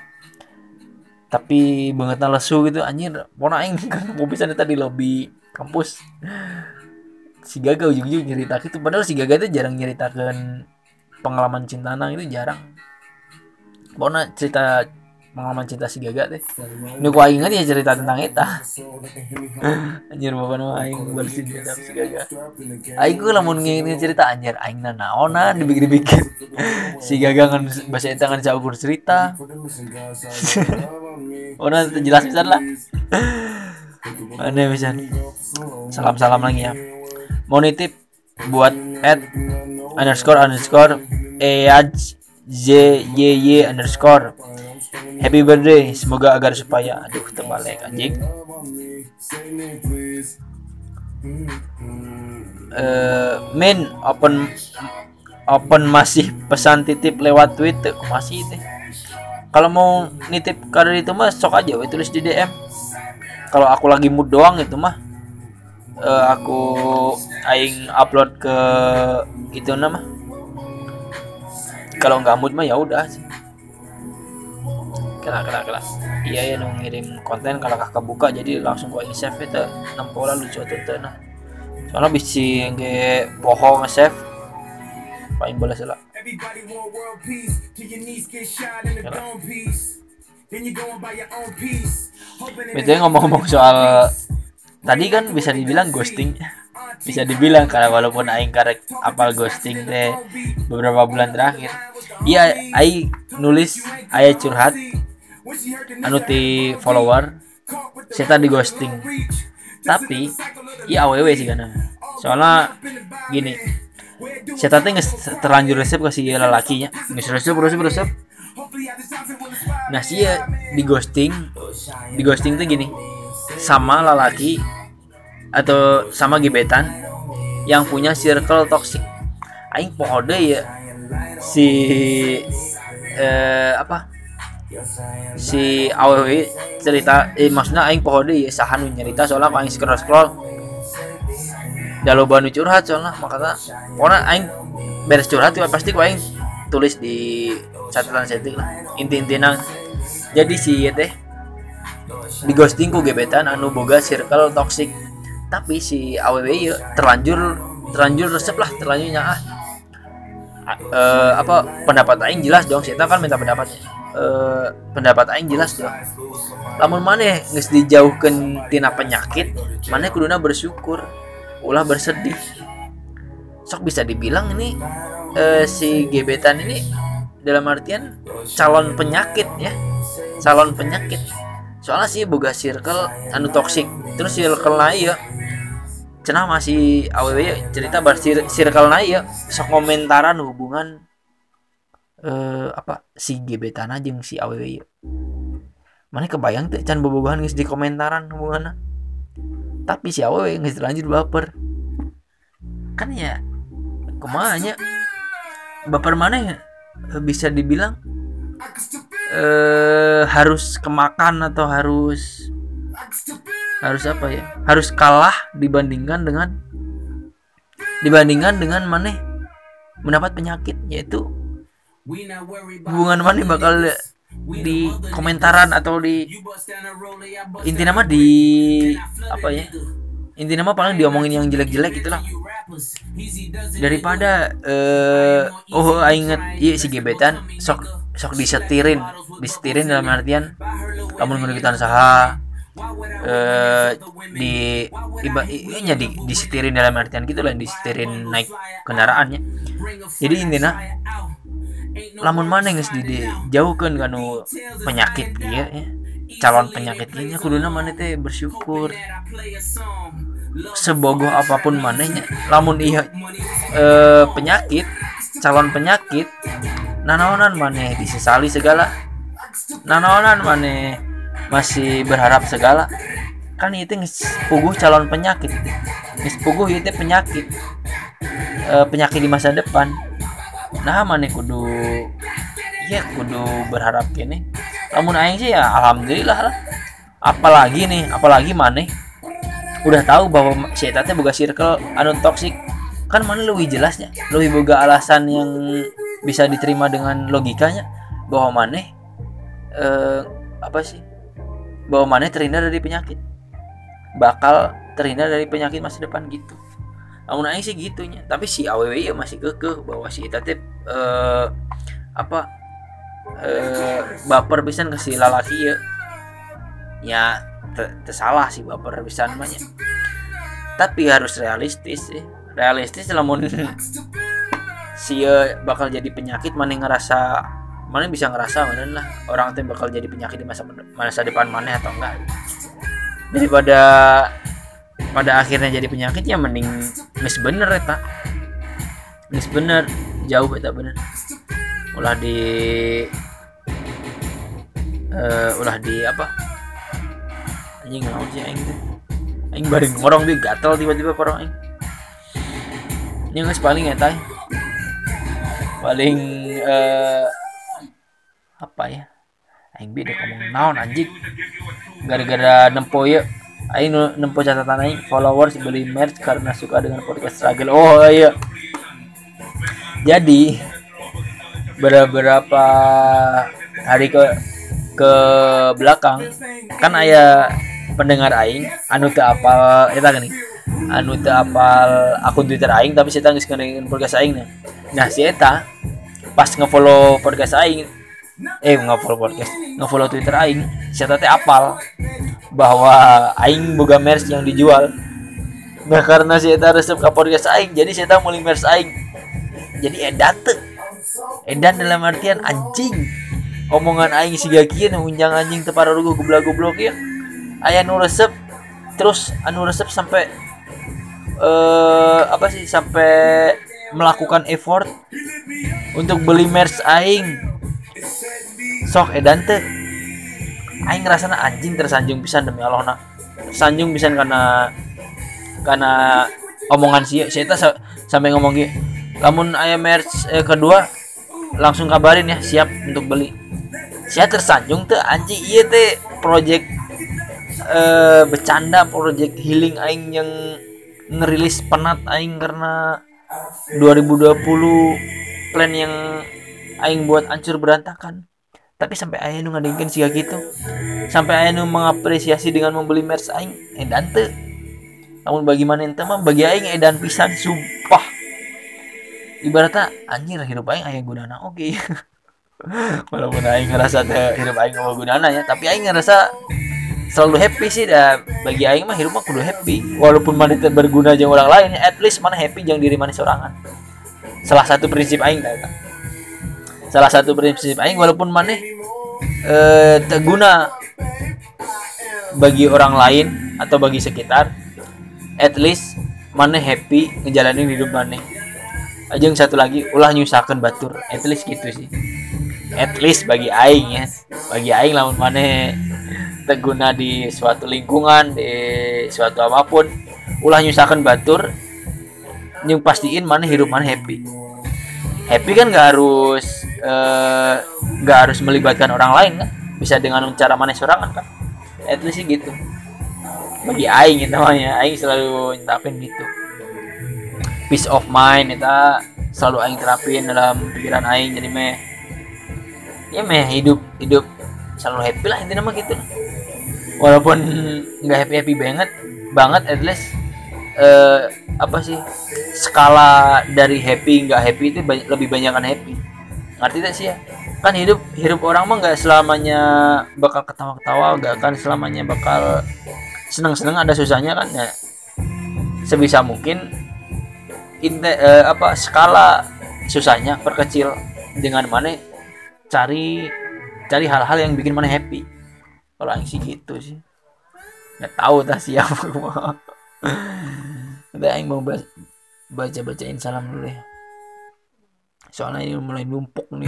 Tapi banget lesu gitu anjir pokoknya aing kan mau bisa di lobby kampus. Si Gaga ujung-ujung nyerita gitu padahal si Gaga itu jarang nyeritakan pengalaman cinta nang itu jarang. Pokoknya cerita pengalaman cinta si Gaga teh. Ini ku aing ya cerita tentang eta. Anjir bapak nama aing balesin dendam si Gaga. aing gue lamun ngingin cerita anjir aing na naonan dipikir-pikir si Gaga kan bahasa eta kan campur cerita. Nanti jelas bisa lah. Mana bisa salam salam lagi ya. Mau nitip buat at underscore underscore eaj z y y underscore happy birthday. Semoga agar supaya aduh terbalik anjing. Uh, min open open masih pesan titip lewat twitter masih teh kalau mau nitip kader itu mah sok aja we tulis di DM kalau aku lagi mood doang itu mah uh, aku aing upload ke itu nama. Kalau nggak mood mah ya udah kena kena kena. Iya ya nung ngirim konten kalau kakak buka jadi langsung gua save itu. Nampola lucu tuh nah. Soalnya bisa nge poho nge-save. Paling boleh salah Everybody want world peace. Till your knees get shot in the dome piece. Then you go and buy your own piece. Betul ngomong-ngomong soal tadi kan bisa dibilang ghosting. bisa dibilang karena walaupun aing karek apal ghosting teh beberapa bulan terakhir. iya aing nulis ayah curhat anu ti follower saya di ghosting. Tapi iya aww sih karena. Soalnya gini saya tadi terlanjur resep ke si lelakinya. Nggak resep resep resep. Nah sih ya di ghosting di ghosting tuh gini sama lelaki atau sama gebetan yang punya circle toxic. Aing pohode ya. Si eh, apa si aww cerita eh, maksudnya aing pohode ya sahan nyerita soalnya aing scroll scroll dalam banu curhat soalnya makanya pokoknya aing beres curhat tuh pasti aing tulis di catatan setting lah inti-inti nang jadi si teh di ghosting ku gebetan anu boga circle toxic. Tapi si aww ya terlanjur terlanjur resep lah terlanjurnya ah uh, apa pendapat aing jelas dong kita kan minta pendapatnya uh, pendapat aing jelas dong lamun mana nges dijauhkan tina penyakit mana kuduna bersyukur ulah bersedih. Sok bisa dibilang ini uh, si gebetan ini dalam artian calon penyakit ya calon penyakit. Soalnya sih boga circle anu toksik terus circle lain ya cenah masih aww cerita bar cir- circle lain ya sok komentaran hubungan eh apa si gebetan aja si aww ya mana kebayang tuh can bobogohan geus di komentaran hubungannya tapi si aww geus lanjut baper. Kan ya ke mana baper mana ya? Bisa dibilang eh harus kemakan atau harus harus apa ya? Harus kalah dibandingkan dengan dibandingkan dengan mana? Mendapat penyakit yaitu hubungan mana bakal di komentaran atau di inti nama di apa ya? inti nama paling diomongin yang jelek-jelek itulah. daripada eh oh inget iya si gebetan sok sok disetirin disetirin dalam artian kamu menunjukkan saha. eh di iba iya di disetirin dalam artian gitu lah disetirin naik kendaraannya. jadi intinya lamun mana geus di jauhkeun kanu penyakit iya ya. Calon penyakit ini kuduna mana teh bersyukur. Sebogoh apa pun manehnya. lamun iya eh, penyakit calon penyakit nanaonan maneh disesali segala. Nanaonan maneh masih berharap segala. Kan itu puguh calon penyakit. Puguh itu penyakit Eh, penyakit di masa depan nah maneh kudu ya kudu berharap gini. Namun aing sih ya alhamdulillah lah. Apalagi nih apalagi maneh. Udah tahu bahwa si eta circle anu toksik kan mana lebih jelasnya lebih boga alasan yang bisa diterima dengan logikanya. Bahwa maneh eh, apa sih? Bahwa maneh terhindar dari penyakit. Bakal terhindar dari penyakit masa depan gitu namun aing sih gitunya. Tapi si aww ya masih kekeh bahwa si eta teh eh, apa eh, baper pisan ke si lalaki ya ya te- tersalah sih baper pisan mah tapi harus realistis sih. Realistis lamun si bakal jadi penyakit mana ngerasa mana bisa ngerasa mana lah. Orang itu bakal jadi penyakit di masa masa depan mana atau enggak. Daripada pada akhirnya jadi penyakit ya mending mis bener eta mis bener jauh eta bener. Ulah di eh ulah di apa? Anjing naon sih aing teh aing bareng ngorong dia gatel tiba-tiba korong aing. Ini geus paling eta paling eh apa ya? Aing beda ngomong naon anjing? Gara-gara nempo ya aing nempo catatan aing followers beli merch karena suka dengan podcast struggle oh iya jadi beberapa hari ke ke belakang kan aya pendengar aing anu teu apal eta gini anu teu apal akun Twitter aing tapi saya geus ngedengerin podcast aing. Nah, si eta pas ngefollow podcast aing eh ngefollow podcast, ngefollow Twitter aing, si eta teh apal bahwa aing boga merch yang dijual. Nah, karena si eta resep ka podcast aing, jadi si eta meuli merch aing. Jadi edan teu. Edan dalam artian anjing. Omongan aing siga kieu nu unjang anjing teu pararuguh goblok-goblok ya. Aya nu resep terus anu resep sampai eh apa sih sampai melakukan effort untuk beli merch aing sok edan teh aing ngerasana anjing tersanjung pisan demi Allah nak. Tersanjung pisan karena karena omongan sih teh sa- sampai ngomong gitu lamun aya merch eh, kedua langsung kabarin ya siap untuk beli. Saya tersanjung tuh anjing iya teh project eh bercanda project healing aing yang ngerilis penat aing karena 2020 plan yang aing buat hancur berantakan tapi sampai aya nu ngadengkeun siga gitu sampai aya nu mengapresiasi dengan membeli merch aing edan teu namun bagi mana ente mah bagi aing edan pisan sumpah. Ibaratnya anjir hidup aing aya gunana oke. Walaupun aing ngerasa teh hidup aing gak gunana ya tapi aing ngerasa selalu happy sih dah bagi aing mah hidup mah kudu happy. Walaupun mana teu berguna jeung orang lain at least mana happy jeung diri mana sorangan salah satu prinsip aing dah. Salah satu prinsip aing walaupun mana eh terguna bagi orang lain atau bagi sekitar at least mana happy ngejalanin hidup mana aja yang satu lagi ulah nyusahakan batur. At least gitu sih. At least bagi aing ya. Bagi aing lamun mana teguna di suatu lingkungan di suatu apa pun ulah nyusahakan batur yang pastiin mana hidup mana happy happy kan nggak harus eh, nggak harus melibatkan orang lain kan? Bisa dengan cara mana sorangan kan? At least sih gitu. Bagi aing itu namanya. Aing selalu nyetapin gitu. Peace of mind itu selalu aing terapin dalam pikiran aing. Jadi meh ya meh hidup hidup selalu happy lah intinya mah gitu. Walaupun nggak happy happy banget banget at least eh, apa sih skala dari happy nggak happy itu banyak, lebih banyak kan happy. Ngerti tak sih ya? Kan hidup hidup orang mah nggak selamanya bakal ketawa-ketawa nggak akan selamanya bakal seneng-seneng ada susahnya kan ya. Sebisa mungkin inte, eh, apa skala susahnya perkecil. Dengan mana cari cari hal-hal yang bikin mana happy. Kalau sih gitu sih. Nggak tahu tak siapa udah aing mau baca bacain salam dulu ya soalnya ini mulai numpuk nih.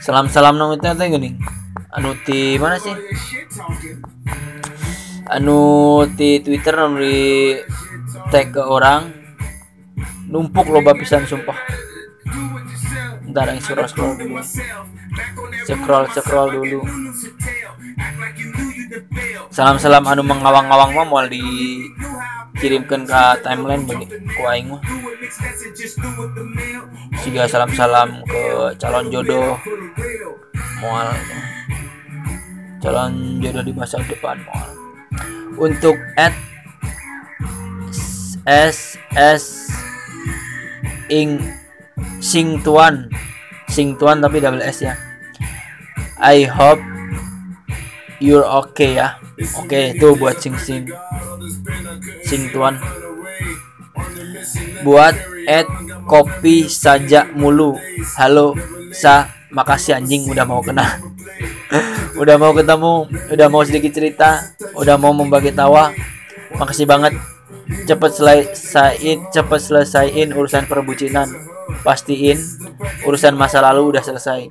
Salam salam nang itu teh gini. Anu ti mana sih? Anu di twitter anu di tag ke orang. Numpuk loba pisan sumpah. Ntar yang scroll scroll dulu. Scroll scroll dulu salam salam anu mengawang-awang mah mau dikirimkan ke timeline bagi ku aing mah. Juga salam salam ke calon jodoh mual calon jodoh di masa depan mual untuk at s s ing sing tuan sing tuan tapi double s ya. I hope you're okay ya. Oke okay, itu buat sing sing. Sing tuan. Buat at kopi saja mulu. Halo sa. Makasih anjing. Udah mau kena. Udah mau ketemu. Udah mau sedikit cerita. Udah mau membagi tawa. Makasih banget. Cepet selesaiin cepet selesaiin urusan perbucinan pastiin urusan masa lalu udah selesai.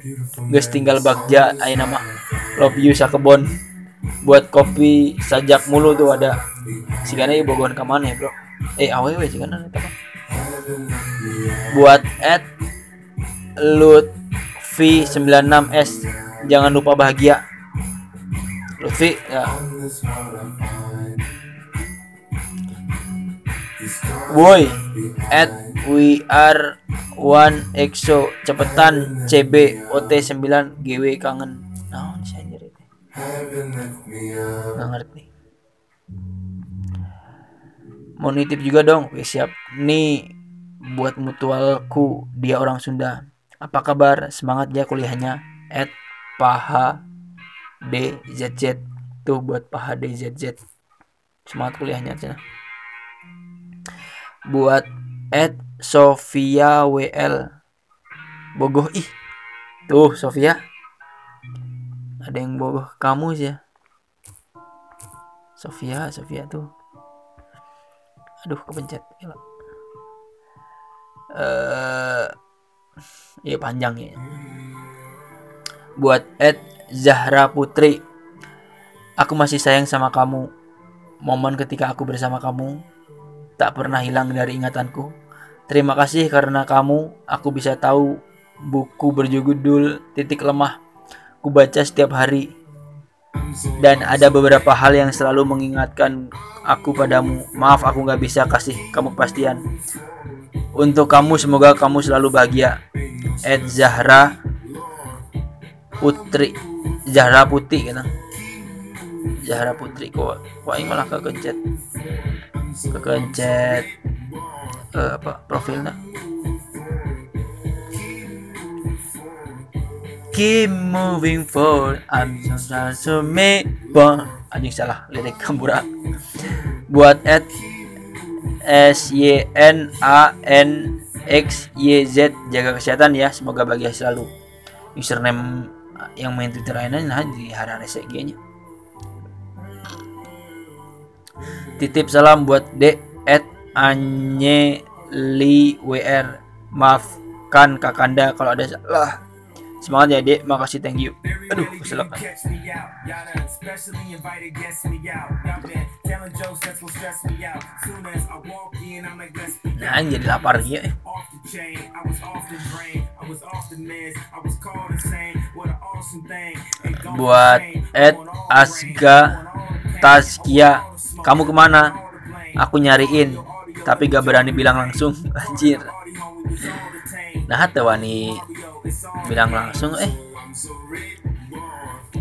Guys tinggal bagja ayo nama love you sakebon buat kopi sajak mulu tuh ada. Sigana ibu bogohan ke mana ya bro? Eh awewe sigana itu buat at Lutfi 96S jangan lupa bahagia. Lutfi ya Boy at we are one exo cepetan CB OT 9 GW kangen. Nah si anjir itu? Nggak ngerti. Mau nitip juga dong. Oke, siap. Nih buat mutualku dia orang Sunda. Apa kabar? Semangat ya kuliahnya. At paha DZZ tuh buat paha DZZ semangat kuliahnya cina buat at Sofia WL bogoh ih. Tuh Sofia. Ada yang bogoh kamu sih ya. Sofia Sofia tuh. Aduh kepencet. Gila. Eh iya panjang ya. Buat Ed Zahra Putri. Aku masih sayang sama kamu. Momen ketika aku bersama kamu tak pernah hilang dari ingatanku. Terima kasih karena kamu, aku bisa tahu buku berjudul Titik Lemah. Ku baca setiap hari. Dan ada beberapa hal yang selalu mengingatkan aku padamu. Maaf aku nggak bisa kasih kamu kepastian. Untuk kamu semoga kamu selalu bahagia. Ed Zahra Putri Zahra Putri gitu. Zahra Putri kok kok malah kegencet kegencet uh, apa profilnya keep moving forward. I'm so sorry to me. Bon anjing salah. Lirik kambura buat at S Y N A N X Y Z. Jaga kesehatan ya. Semoga bahagia selalu. Username yang main Twitter lainnya nah di hari-hari nya titip salam buat dek at anye li wr maafkan kakanda kalau ada salah. Semangat ya dek makasih thank you. Aduh kesilakan nah jadi lapar ya buat Ed Asga Taskia kamu ke mana? Aku nyariin tapi gak berani bilang langsung. Anjir. Nah tuh wani bilang langsung eh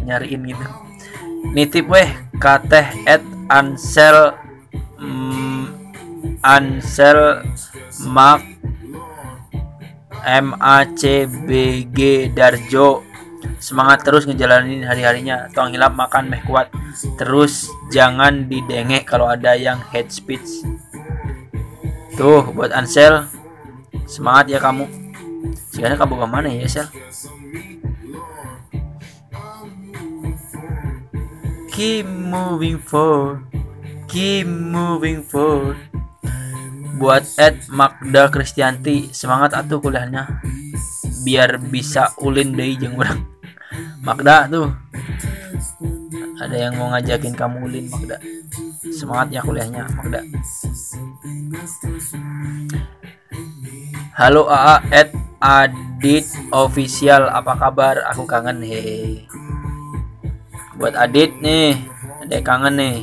nyariin gitu. Nitip weh kateh at ansel mm, ansel mak M A C B G Darjo semangat terus ngejalanin hari-harinya. Tong hilap makan meh kuat. Terus jangan didengek kalau ada yang head speech. Tuh buat Ansel semangat ya kamu. Sekarang kamu ke mana ya Sel? Keep moving forward. Keep moving forward. Buat Ed Magda Kristianti semangat atuh kuliahnya. Biar bisa ulin deh jeung urang Magda tuh. Ada yang mau ngajakin kamu ulin Magda. Semangat ya kuliahnya Magda. Halo AA Ed Adit official. Apa kabar? Aku kangen hehe buat Adit nih ada kangen nih.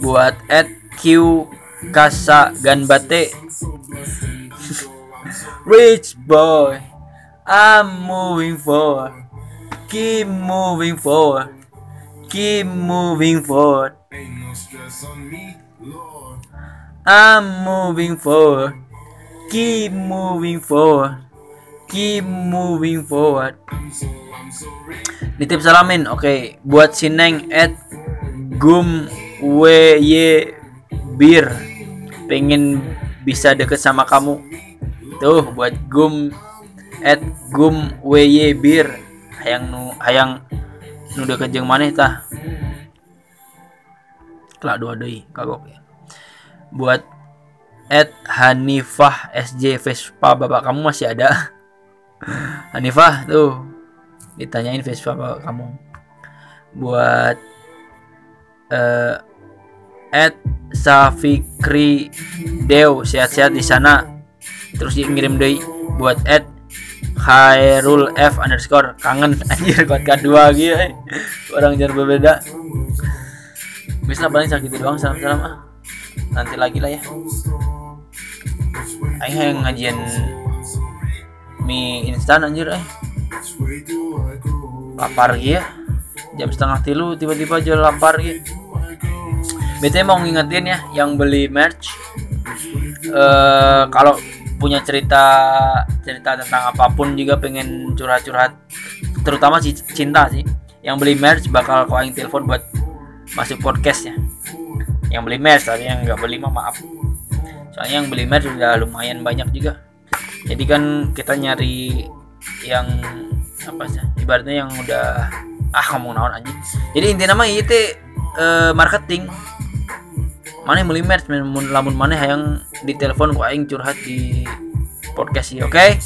Buat at Q Kasa Ganbate Rich boy I'm moving forward. Keep moving forward. Keep moving forward. I'm moving forward. Keep moving forward. Keep moving forward. Nitip salamin. Oke okay. Buat si Neng at Gum WY Bir. Pengen bisa deket sama kamu tuh buat gum at gum WY Bir hayang nu hayang nu deket jeung maneh tah. Kelak dua deui kagok. Ya buat at Hanifah SJ Vespa bapak kamu masih ada? Hanifah tuh. Ditanyain Vespa bapak kamu. Buat uh, at Safikri Dew sehat-sehat di sana terus ngirim deh buat at Khairul F underscore. Kangen anjir kuat kedua gitu eh. orang jangan berbeda. Bisa paling sakit doang salam salam ah. Nanti lagi lah ya. Aing yang ngajian mie instan anjir eh. Lapar gitu ya. Jam setengah tilu tiba-tiba aja lapar gitu BT mau ngingetin ya yang beli merch. Uh, kalau punya cerita cerita tentang apa pun juga pengen curhat-curhat. Terutama si cinta sih yang beli merch bakal kau yang telepon buat masuk podcast ya yang beli merch tapi yang nggak beli mah maaf. Soalnya yang beli merch udah lumayan banyak juga. Jadi kan kita nyari yang apa sih ibaratnya yang udah ah ngomong naon aja jadi intinya mah itu uh, marketing mana yang mun lamun mana yang di telepon ku aing curhat di podcast sih oke? Okay?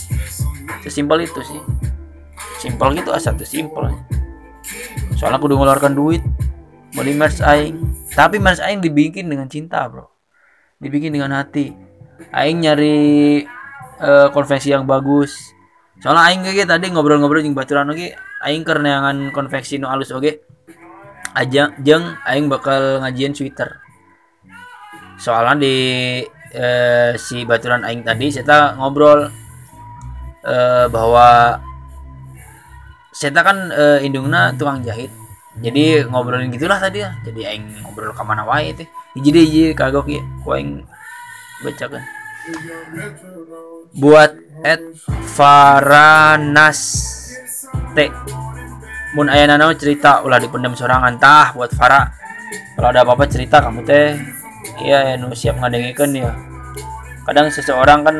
sesimpel itu sih. Simpel gitu asal tuh simpel. Soalnya aku udah ngeluarkan duit beli merch aing. Tapi merch aing dibikin dengan cinta bro. Dibikin dengan hati. Aing nyari uh, konvensi yang bagus. Soalnya aing kayak tadi ngobrol-ngobrol jeung baturan lagi aing kerenangan konveksi nu alus oke? Okay? aja jeng aing bakal ngajian Twitter soalnya di eh, si baturan aing tadi saya ngobrol eh, bahwa saya kan eh, indungna tukang jahit. Jadi ngobrolin gitulah tadi ya jadi aing ngobrol ke mana wae itu jadi jadi kagok ya ku aing bacakan buat at Faranas T mun nano cerita ulah dipendam sorangan. Tah buat Farah. Kalau ada apa-apa cerita kamu teh iya nu siap ngadengikeun ya. Kadang seseorang kan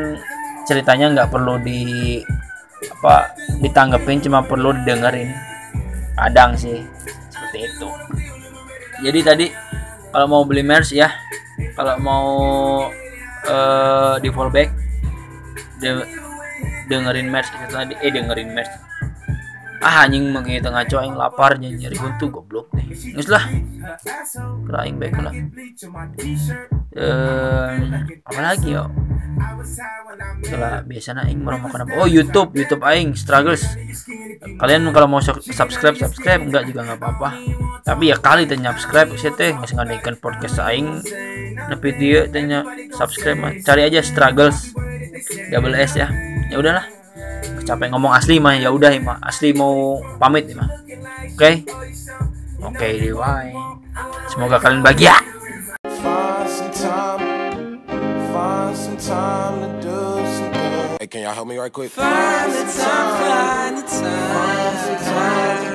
ceritanya nggak perlu di apa ditanggepin cuma perlu didengerin. Kadang sih seperti itu. Jadi tadi kalau mau beli merch ya. Kalau mau eh di fallback de- dengerin merch itu tadi eh dengerin merch ah anjing mengi tengah ngaco aing lapar nyari buntu goblok nih geus lah Kira baik lah eh apa lagi yo Setelah biasanya aing makan apa? Oh YouTube, YouTube aing struggles. Kalian kalau mau sub- subscribe subscribe enggak juga nggak apa-apa. Tapi ya kali tanya subscribe sih teh nggak ngadain podcast aing. Nepi dia tanya subscribe. Cari aja struggles double S ya. Ya udahlah. Capek ngomong asli mah ya udah mah. Asli mau pamit mah. Oke. Oke, bye. Semoga kalian bahagia. Find some time, find some time to do some good. Hey, can y'all help me right quick? Find the time, find the time.